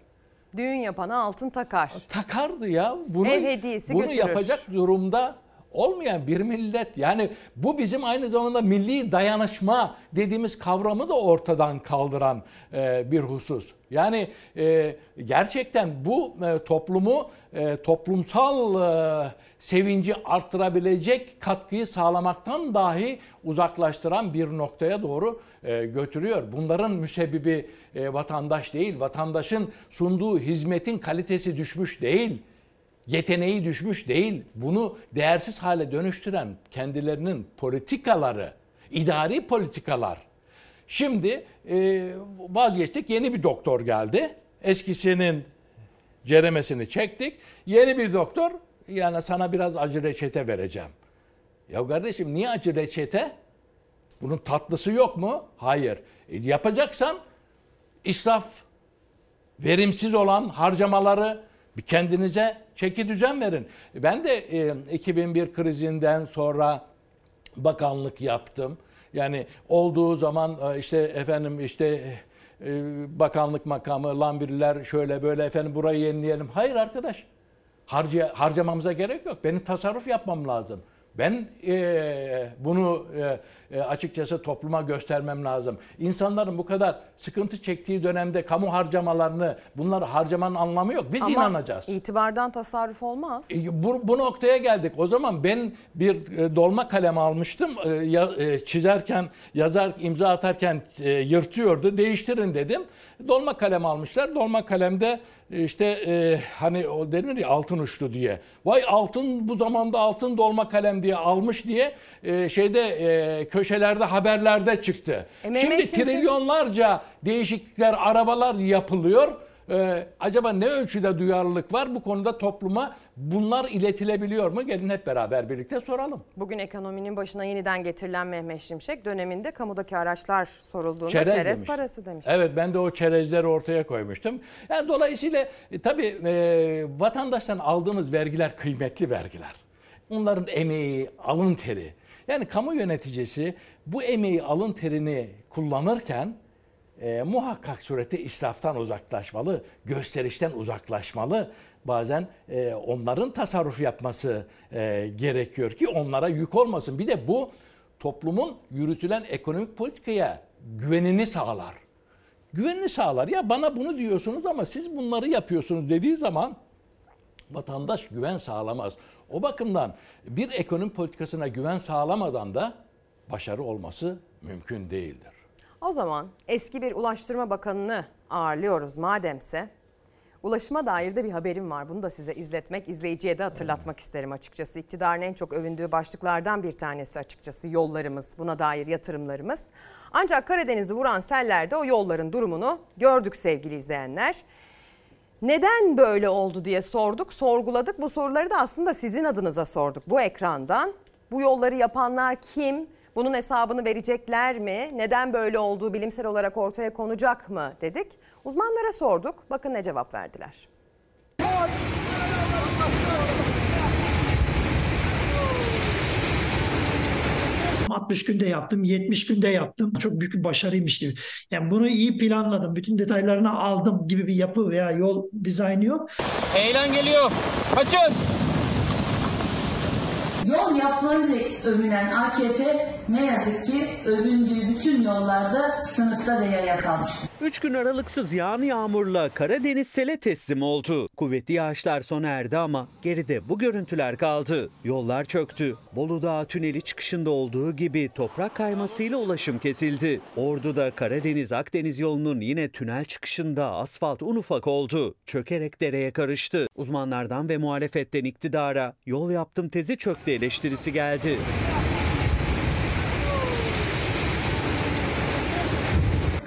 Düğün yapana altın takar. Takardı ya. Bunu, Ev hediyesi bunu götürür. yapacak durumda olmayan bir millet. Yani bu bizim aynı zamanda milli dayanışma dediğimiz kavramı da ortadan kaldıran e, bir husus. Yani e, gerçekten bu e, toplumu e, toplumsal e, sevinci arttırabilecek katkıyı sağlamaktan dahi uzaklaştıran bir noktaya doğru e, götürüyor. Bunların müsebbibi e, vatandaş değil, vatandaşın sunduğu hizmetin kalitesi düşmüş değil yeteneği düşmüş değil. Bunu değersiz hale dönüştüren kendilerinin politikaları, idari politikalar. Şimdi e, vazgeçtik. Yeni bir doktor geldi. Eskisinin ceremesini çektik. Yeni bir doktor yani sana biraz acı reçete vereceğim. Ya kardeşim niye acı reçete? Bunun tatlısı yok mu? Hayır. E, yapacaksan israf, verimsiz olan harcamaları bir kendinize çeki düzen verin. Ben de e, 2001 krizinden sonra bakanlık yaptım. Yani olduğu zaman e, işte efendim işte e, bakanlık makamı, lambirler şöyle böyle efendim burayı yenileyelim. Hayır arkadaş. Harca, harcamamıza gerek yok. Benim tasarruf yapmam lazım. Ben e, bunu e, e, açıkçası topluma göstermem lazım. İnsanların bu kadar sıkıntı çektiği dönemde kamu harcamalarını bunları harcamanın anlamı yok. Biz Ama inanacağız. itibardan tasarruf olmaz. E, Bu, bu noktaya geldik. O zaman ben bir e, dolma kalem almıştım. E, ya- e, çizerken, yazar, imza atarken e, yırtıyordu. Değiştirin dedim. Dolma kalem almışlar. Dolma kalemde işte e, hani o denir ya altın uçlu diye. Vay altın bu zamanda altın dolma kalem diye almış diye e, şeyde e, köşelerde haberlerde çıktı. E, Şimdi Şimşek- trilyonlarca değişiklikler, arabalar yapılıyor. Ee, acaba ne ölçüde duyarlılık var bu konuda topluma? Bunlar iletilebiliyor mu? Gelin hep beraber birlikte soralım. Bugün ekonominin başına yeniden getirilen Mehmet Şimşek döneminde kamudaki araçlar sorulduğunda Çerez çerez, demiş. parası demiş. Evet ben de o çerezleri ortaya koymuştum. Yani dolayısıyla e, tabii e, vatandaştan aldığımız vergiler kıymetli vergiler. Onların emeği, alın teri. Yani kamu yöneticisi bu emeği, alın terini kullanırken e, muhakkak surette israftan uzaklaşmalı, gösterişten uzaklaşmalı. Bazen e, onların tasarruf yapması e, gerekiyor ki onlara yük olmasın. Bir de bu toplumun yürütülen ekonomik politikaya güvenini sağlar. Güvenini sağlar. Ya bana bunu diyorsunuz ama siz bunları yapıyorsunuz dediği zaman vatandaş güven sağlamaz. O bakımdan bir ekonomi politikasına güven sağlamadan da başarı olması mümkün değildir. O zaman eski bir Ulaştırma Bakanı'nı ağırlıyoruz mademse. Ulaşıma dair de bir haberim var. Bunu da size izletmek, izleyiciye de hatırlatmak isterim açıkçası. İktidarın en çok övündüğü başlıklardan bir tanesi açıkçası yollarımız, buna dair yatırımlarımız. Ancak Karadeniz'i vuran sellerde o yolların durumunu gördük sevgili izleyenler. Neden böyle oldu diye sorduk, sorguladık. Bu soruları da aslında sizin adınıza sorduk bu ekrandan. Bu yolları yapanlar kim? Bunun hesabını verecekler mi? Neden böyle olduğu bilimsel olarak ortaya konacak mı dedik. Uzmanlara sorduk. Bakın ne cevap verdiler. 60 günde yaptım, 70 günde yaptım. Çok büyük bir başarıymış gibi. Yani bunu iyi planladım, bütün detaylarını aldım gibi bir yapı veya yol dizaynı yok. Heyelan geliyor. Kaçın. Yol yapmayla övünen AKP ne yazık ki övündüğü bütün yollarda sınıfta ve yaya kalmıştır. 3 gün aralıksız yağan yağmurla Karadeniz sele teslim oldu. Kuvvetli yağışlar sona erdi ama geride bu görüntüler kaldı. Yollar çöktü. Bolu Dağı tüneli çıkışında olduğu gibi toprak kaymasıyla ulaşım kesildi. Ordu'da Karadeniz-Akdeniz yolunun yine tünel çıkışında asfalt un ufak oldu. Çökerek dereye karıştı. Uzmanlardan ve muhalefetten iktidara yol yaptım tezi çöktü eleştirisi geldi.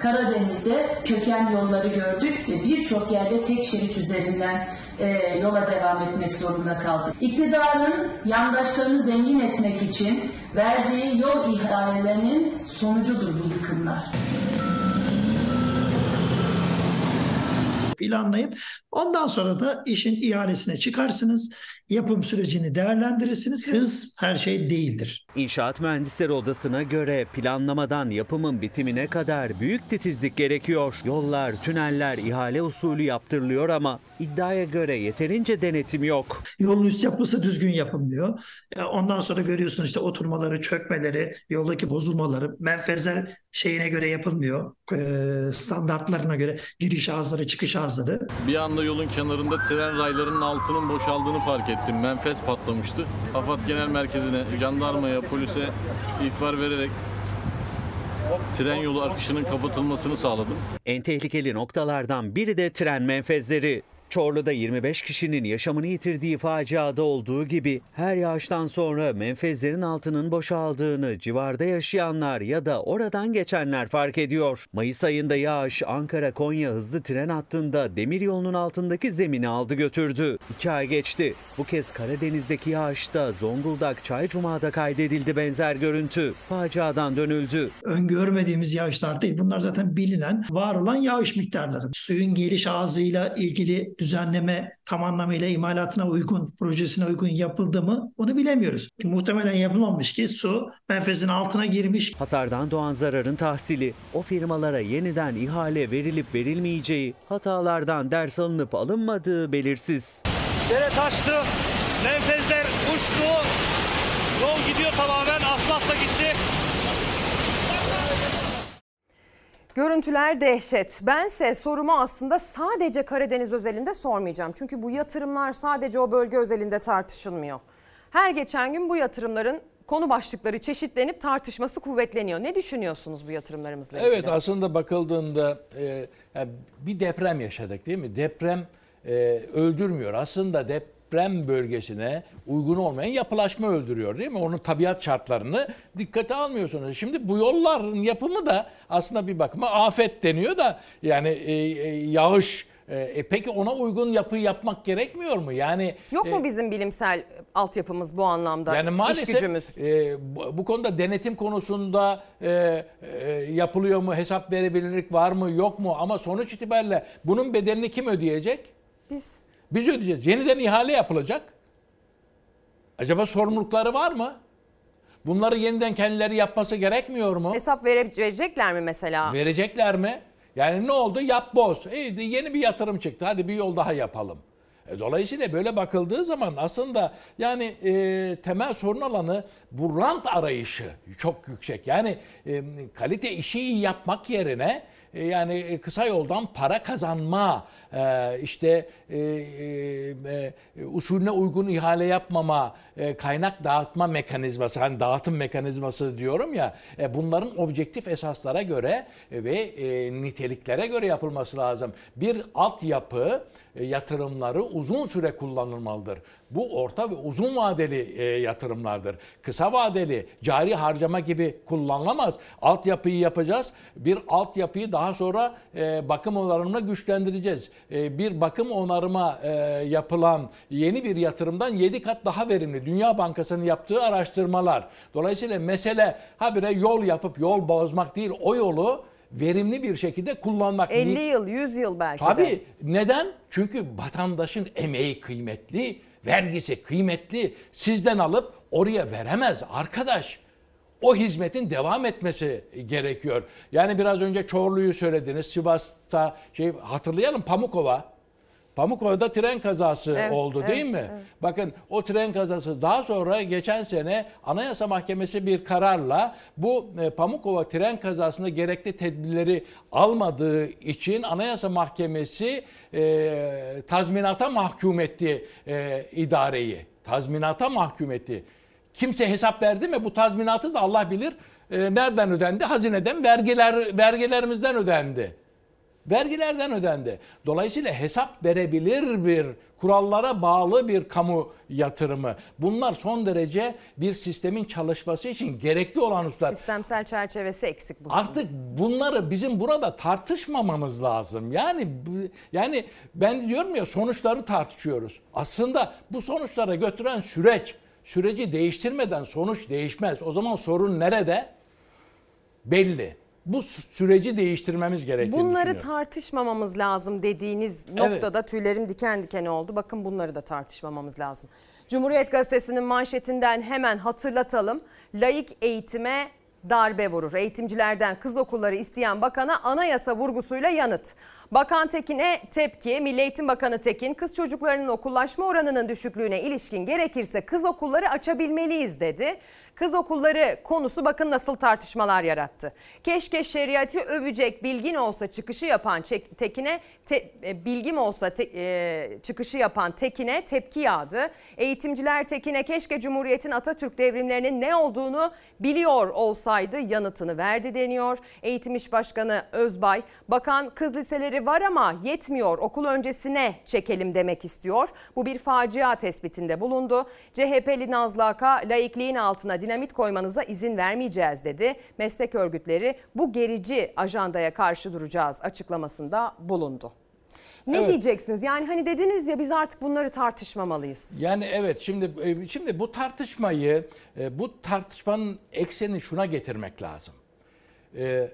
Karadeniz'de çöken yolları gördük ve birçok yerde tek şerit üzerinden e, yola devam etmek zorunda kaldık. İktidarın yandaşlarını zengin etmek için verdiği yol ihalelerinin sonucudur bu yıkımlar. planlayıp ondan sonra da işin ihalesine çıkarsınız. Yapım sürecini değerlendirirsiniz. Hız her şey değildir. İnşaat Mühendisleri Odası'na göre planlamadan yapımın bitimine kadar büyük titizlik gerekiyor. Yollar, tüneller ihale usulü yaptırılıyor ama iddiaya göre yeterince denetim yok. Yolun üst yapısı düzgün yapılmıyor. E, Ondan sonra görüyorsunuz işte oturmaları, çökmeleri, yoldaki bozulmaları, menfezler şeyine göre yapılmıyor. E, Standartlarına göre giriş ağızları, çıkış ağızları. Bir anda yolun kenarında tren raylarının altının boşaldığını fark ettim. Menfez patlamıştı. AFAD Genel Merkezi'ne, jandarmaya, polise ihbar vererek tren yolu akışının kapatılmasını sağladım. En tehlikeli noktalardan biri de tren menfezleri. Çorlu'da 25 kişinin yaşamını yitirdiği faciada olduğu gibi her yağıştan sonra menfezlerin altının boşaldığını civarda yaşayanlar ya da oradan geçenler fark ediyor. Mayıs ayında yağış Ankara-Konya hızlı tren hattında demir yolunun altındaki zemini aldı götürdü. İki ay geçti. Bu kez Karadeniz'deki yağışta Zonguldak Çaycuma'da kaydedildi benzer görüntü. Faciadan dönüldü. öngörmediğimiz yağışlar değil. Bunlar zaten bilinen, var olan yağış miktarları. Suyun geliş ağzıyla ilgili düzenleme tam anlamıyla imalatına uygun, projesine uygun yapıldı mı onu bilemiyoruz. Muhtemelen yapılmamış ki su menfezin altına girmiş. Hasardan doğan zararın tahsili, o firmalara yeniden ihale verilip verilmeyeceği, hatalardan ders alınıp alınmadığı belirsiz. Dere taştı. Menfezler uçtu. Yol gidiyor tamamen. Asfaltla gitti. Görüntüler dehşet. Bense sorumu aslında sadece Karadeniz özelinde sormayacağım. Çünkü bu yatırımlar sadece o bölge özelinde tartışılmıyor. Her geçen gün bu yatırımların konu başlıkları çeşitlenip tartışması kuvvetleniyor. Ne düşünüyorsunuz bu yatırımlarımızla ilgili? Evet aslında bakıldığında e, bir deprem yaşadık değil mi? Deprem e, öldürmüyor. Aslında deprem bölgesine uygun olmayan yapılaşma öldürüyor değil mi? Onun tabiat şartlarını dikkate almıyorsunuz. Şimdi bu yolların yapımı da aslında bir bakıma afet deniyor da yani e, e, yağış e, peki ona uygun yapı yapmak gerekmiyor mu? Yani Yok mu e, bizim bilimsel altyapımız bu anlamda? yani İş maalesef gücümüz. e, bu, bu konuda denetim konusunda e, e, yapılıyor mu, hesap verebilirlik var mı, yok mu? Ama sonuç itibariyle bunun bedelini kim ödeyecek? Biz. Biz ödeyeceğiz. Yeniden ihale yapılacak. Acaba sorumlulukları var mı? Bunları yeniden kendileri yapması gerekmiyor mu? Hesap vere- verecekler mi mesela? Verecekler mi? Yani ne oldu? Yap boz. İyi, yeni bir yatırım çıktı. Hadi bir yol daha yapalım. E, Dolayısıyla böyle bakıldığı zaman aslında yani e, temel sorun alanı bu rant arayışı çok yüksek. Yani e, kalite işi iyi yapmak yerine e, yani e, kısa yoldan para kazanma, e, işte e, e, e, usulüne uygun ihale yapmama, e, kaynak dağıtma mekanizması, hani dağıtım mekanizması diyorum ya, e, bunların objektif esaslara göre e, ve e, niteliklere göre yapılması lazım. Bir altyapı e, yatırımları uzun süre kullanılmalıdır. Bu orta ve uzun vadeli e, yatırımlardır. Kısa vadeli cari harcama gibi kullanılamaz. Altyapıyı yapacağız. Bir altyapıyı daha sonra e, bakım onarımına güçlendireceğiz. E, bir bakım onarıma e, yapılan yeni bir yatırımdan 7 kat daha verimli. Dünya Bankası'nın yaptığı araştırmalar. Dolayısıyla mesele habire yol yapıp yol bozmak değil. O yolu verimli bir şekilde kullanmak. 50 yıl, 100 yıl belki de. Tabii. Neden? Çünkü vatandaşın emeği kıymetli, vergisi kıymetli. Sizden alıp oraya veremez arkadaş. O hizmetin devam etmesi gerekiyor. Yani biraz önce Çorlu'yu söylediniz. Sivas'ta şey hatırlayalım Pamukova. Pamukova'da tren kazası Evet, oldu evet, değil mi? evet. Bakın o tren kazası daha sonra geçen sene Anayasa Mahkemesi bir kararla bu e, Pamukova tren kazasında gerekli tedbirleri almadığı için Anayasa Mahkemesi e, tazminata mahkum etti e, idareyi. Tazminata mahkum etti. Kimse hesap verdi mi? Bu tazminatı da Allah bilir. E, nereden ödendi? Hazineden, vergiler vergilerimizden ödendi. Vergilerden ödendi. Dolayısıyla hesap verebilir bir kurallara bağlı bir kamu yatırımı. Bunlar son derece bir sistemin çalışması için gerekli olan hususlar. Sistemsel çerçevesi eksik bu. Artık bunları bizim burada tartışmamamız lazım. Yani yani ben diyorum ya sonuçları tartışıyoruz. Aslında bu sonuçlara götüren süreç, süreci değiştirmeden sonuç değişmez. O zaman sorun nerede? Belli. Bu süreci değiştirmemiz gerektiğini Bunları tartışmamamız lazım dediğiniz noktada tüylerim diken diken oldu. Bakın bunları da tartışmamamız lazım. Cumhuriyet Gazetesi'nin manşetinden hemen hatırlatalım. Laik eğitime darbe vurur. Eğitimcilerden kız okulları isteyen bakana anayasa vurgusuyla yanıt. Bakan Tekin'e tepki. Milli Eğitim Bakanı Tekin kız çocuklarının okullaşma oranının düşüklüğüne ilişkin gerekirse kız okulları açabilmeliyiz dedi. Kız okulları konusu bakın nasıl tartışmalar yarattı. Keşke şeriatı övecek bilgin olsa çıkışı yapan Tekin'e te- e, bilgim olsa te- e, çıkışı yapan Tekin'e tepki yağdı. Eğitimciler Tekin'e keşke Cumhuriyet'in Atatürk devrimlerinin ne olduğunu biliyor olsaydı yanıtını verdi deniyor. Eğitim İş Başkanı Özbay, bakan kız liseleri var ama yetmiyor okul öncesine çekelim demek istiyor. Bu bir facia tespitinde bulundu. CHP'li Nazlı Aka laikliğin altına dinamit koymanıza izin vermeyeceğiz dedi. Meslek örgütleri bu gerici ajandaya karşı duracağız açıklamasında bulundu. Ne Evet. diyeceksiniz? Yani hani dediniz ya biz artık bunları tartışmamalıyız. Yani evet şimdi e, şimdi bu tartışmayı e, bu tartışmanın eksenini şuna getirmek lazım. E,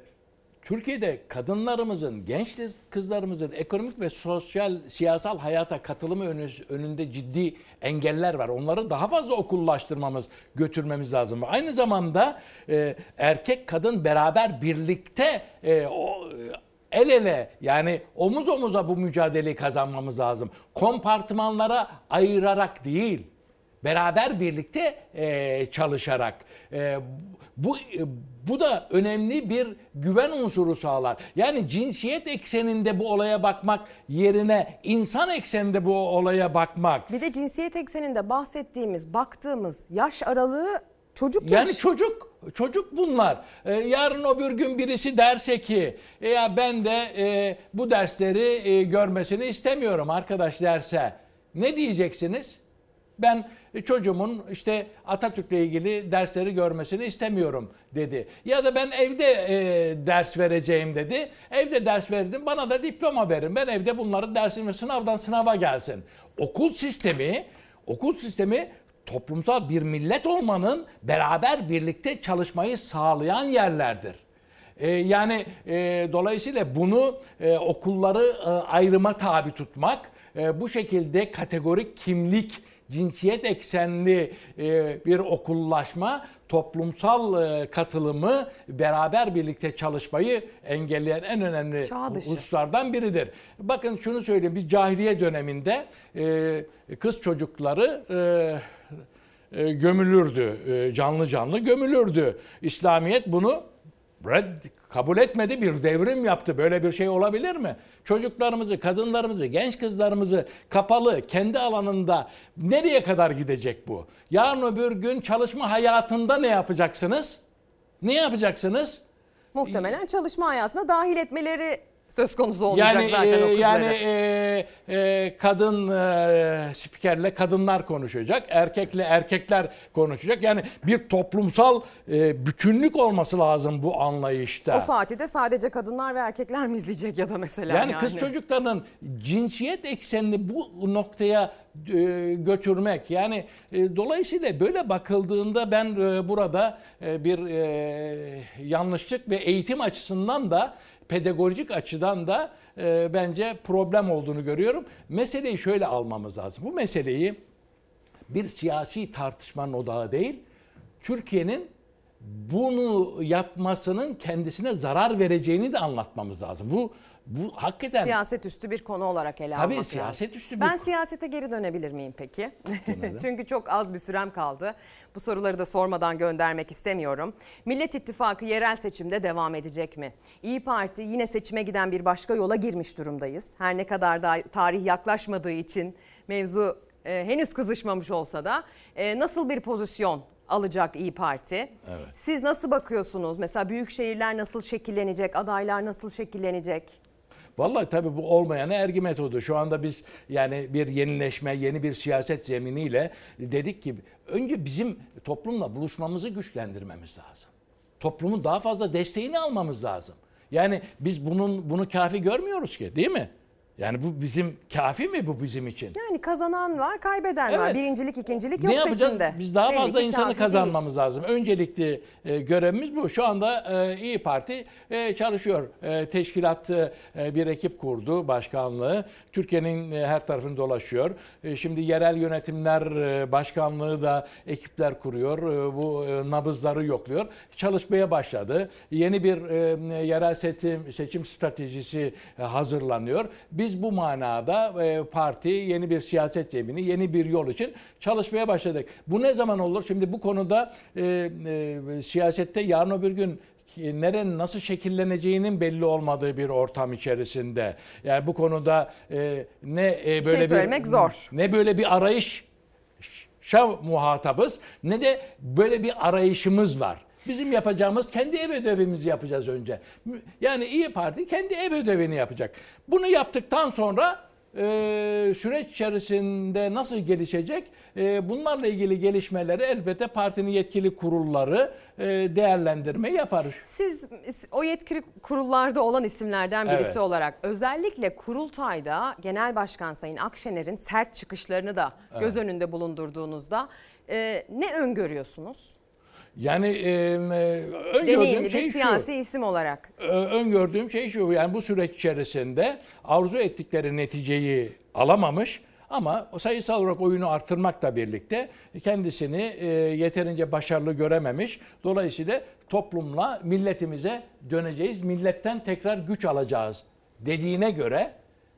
Türkiye'de kadınlarımızın, genç kızlarımızın ekonomik ve sosyal, siyasal hayata katılımı önü- önünde ciddi engeller var. Onları daha fazla okullaştırmamız, götürmemiz lazım. Aynı zamanda e, erkek kadın beraber birlikte e, o e, el ele yani omuz omuza bu mücadeleyi kazanmamız lazım. Kompartımanlara ayırarak değil. Beraber birlikte e, çalışarak. E, bu e, bu da önemli bir güven unsuru sağlar. Yani cinsiyet ekseninde bu olaya bakmak yerine insan ekseninde bu olaya bakmak. Bir de cinsiyet ekseninde bahsettiğimiz, baktığımız yaş aralığı çocuk Yani yaş. çocuk, çocuk bunlar. Ee, yarın öbür gün birisi derse ki "E ya ben de e, bu dersleri e, görmesini istemiyorum arkadaş derse ne diyeceksiniz? Ben çocuğumun işte Atatürk'le ilgili dersleri görmesini istemiyorum dedi. Ya da ben evde e, ders vereceğim dedi. Evde ders verdim bana da diploma verin. Ben evde bunları dersimi sınavdan sınava gelsin. Okul sistemi, okul sistemi toplumsal bir millet olmanın beraber birlikte çalışmayı sağlayan yerlerdir. Ee, yani e, dolayısıyla bunu e, okulları e, ayrıma tabi tutmak, e, bu şekilde kategorik kimlik, cinsiyet eksenli e, bir okullaşma toplumsal e, katılımı, beraber birlikte çalışmayı engelleyen en önemli hususlardan biridir. Bakın şunu söyleyeyim, biz cahiliye döneminde e, kız çocukları gömülürdü, canlı canlı gömülürdü. İslamiyet bunu kabul etmedi, bir devrim yaptı. Böyle bir şey olabilir mi? Çocuklarımızı, kadınlarımızı, genç kızlarımızı kapalı, kendi alanında nereye kadar gidecek bu? Yarın öbür gün çalışma hayatında ne yapacaksınız? Ne yapacaksınız? Muhtemelen çalışma hayatına dahil etmeleri söz konusu olacak Yani zaten e, o kızları. yani e, e, kadın e, spikerle kadınlar konuşacak, erkekle erkekler konuşacak. Yani bir toplumsal e, bütünlük olması lazım bu anlayışta. O saati de sadece kadınlar ve erkekler mi izleyecek ya da mesela Yani, yani. kız çocuklarının cinsiyet eksenini bu noktaya e, götürmek yani e, dolayısıyla böyle bakıldığında ben e, burada e, bir e, yanlışlık ve eğitim açısından da pedagojik açıdan da e, bence problem olduğunu görüyorum. Meseleyi şöyle almamız lazım. Bu meseleyi bir siyasi tartışmanın odağı değil, Türkiye'nin bunu yapmasının kendisine zarar vereceğini de anlatmamız lazım. Bu bu hakikaten Siyaset üstü bir konu olarak ele Tabii almak lazım. siyaset üstü bir Ben siyasete geri dönebilir miyim peki? [laughs] Çünkü çok az bir sürem kaldı. Bu soruları da sormadan göndermek istemiyorum. Millet İttifakı yerel seçimde devam edecek mi? İyi Parti yine seçime giden bir başka yola girmiş durumdayız. Her ne kadar da tarih yaklaşmadığı için mevzu e, henüz kızışmamış olsa da e, nasıl bir pozisyon alacak İyi Parti? Evet. Siz nasıl bakıyorsunuz? Mesela büyük şehirler nasıl şekillenecek? Adaylar nasıl şekillenecek? Vallahi tabii bu olmayan ergi metodu. Şu anda biz yani bir yenileşme, yeni bir siyaset zeminiyle dedik ki önce bizim toplumla buluşmamızı güçlendirmemiz lazım. Toplumun daha fazla desteğini almamız lazım. Yani biz bunun bunu kafi görmüyoruz ki değil mi? Yani bu bizim kafi mi bu bizim için? Yani kazanan var, kaybeden var. Evet. Birincilik, ikincilik yok ne yapacağız? seçimde. Biz daha Belli fazla insanı kafi değil. kazanmamız lazım. Öncelikli e, görevimiz bu. Şu anda e, İyi Parti e, çalışıyor. E, teşkilat e, bir ekip kurdu başkanlığı. Türkiye'nin e, her tarafını dolaşıyor. E, şimdi yerel yönetimler e, başkanlığı da ekipler kuruyor. E, bu e, nabızları yokluyor. Çalışmaya başladı. Yeni bir e, yerel seçim, seçim stratejisi e, hazırlanıyor. Biz bu manada e, parti yeni bir siyaset zemini, yeni bir yol için çalışmaya başladık. Bu ne zaman olur? Şimdi bu konuda e, e, siyasette yarın öbür gün nerenin nasıl şekilleneceğinin belli olmadığı bir ortam içerisinde. Yani bu konuda e, ne e, böyle bir söylemek zor. Ne böyle bir arayış muhatabız ne de böyle bir arayışımız var. Bizim yapacağımız kendi ev ödevimizi yapacağız önce. Yani İyi Parti kendi ev ödevini yapacak. Bunu yaptıktan sonra e, süreç içerisinde nasıl gelişecek? E, bunlarla ilgili gelişmeleri elbette partinin yetkili kurulları e, değerlendirme yapar. Siz o yetkili kurullarda olan isimlerden birisi Evet. olarak özellikle kurultayda Genel Başkan Sayın Akşener'in sert çıkışlarını da göz Evet. önünde bulundurduğunuzda e, ne öngörüyorsunuz? Yani e, e, öngördüğüm Deneyimli bir şey şu. siyasi isim olarak. Ö- öngördüğüm şey şu yani bu süreç içerisinde arzu ettikleri neticeyi alamamış ama sayısal olarak oyunu arttırmakla birlikte kendisini e, yeterince başarılı görememiş. Dolayısıyla toplumla milletimize döneceğiz. Milletten tekrar güç alacağız dediğine göre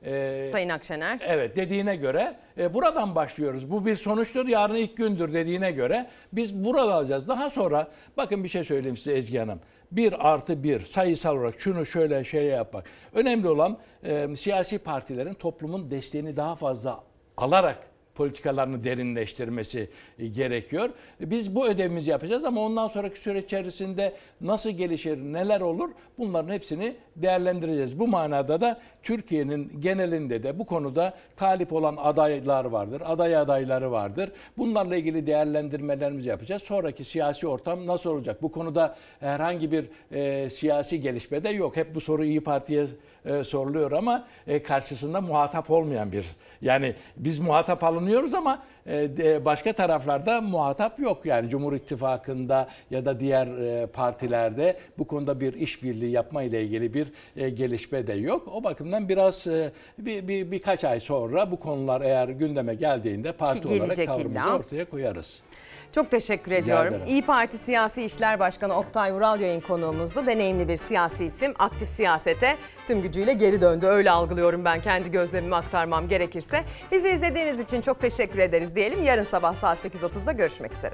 e, Sayın Akşener. Evet dediğine göre e, buradan başlıyoruz. Bu bir sonuçtur yarın ilk gündür dediğine göre biz burada alacağız. Daha sonra bakın bir şey söyleyeyim size Ezgi Hanım. Bir artı bir sayısal olarak şunu şöyle şey yapmak. Önemli olan e, siyasi partilerin toplumun desteğini daha fazla alarak politikalarını derinleştirmesi e, gerekiyor. Biz bu ödevimizi yapacağız ama ondan sonraki süreç içerisinde nasıl gelişir, neler olur bunların hepsini değerlendireceğiz. Bu manada da Türkiye'nin genelinde de bu konuda talip olan adaylar vardır, aday adayları vardır. Bunlarla ilgili değerlendirmelerimizi yapacağız. Sonraki siyasi ortam nasıl olacak? Bu konuda herhangi bir e, siyasi gelişme de yok. Hep bu soru İyi Parti'ye e, soruluyor ama e, karşısında muhatap olmayan bir yani biz muhatap alınıyoruz ama e, başka taraflarda muhatap yok yani Cumhur İttifakı'nda ya da diğer e, partilerde bu konuda bir işbirliği yapma ile ilgili bir e, gelişme de yok. O bakımdan biraz e, bir, bir birkaç ay sonra bu konular eğer gündeme geldiğinde parti olarak tavrımızı ortaya koyarız. Çok teşekkür ediyorum. ederim. İyi Parti Siyasi İşler Başkanı Oktay Vural yayın konuğumuzdu. Deneyimli bir siyasi isim, aktif siyasete tüm gücüyle geri döndü. Öyle algılıyorum ben kendi gözlemimi aktarmam gerekirse. Bizi izlediğiniz için çok teşekkür ederiz diyelim. Yarın sabah saat 8.30'da görüşmek üzere.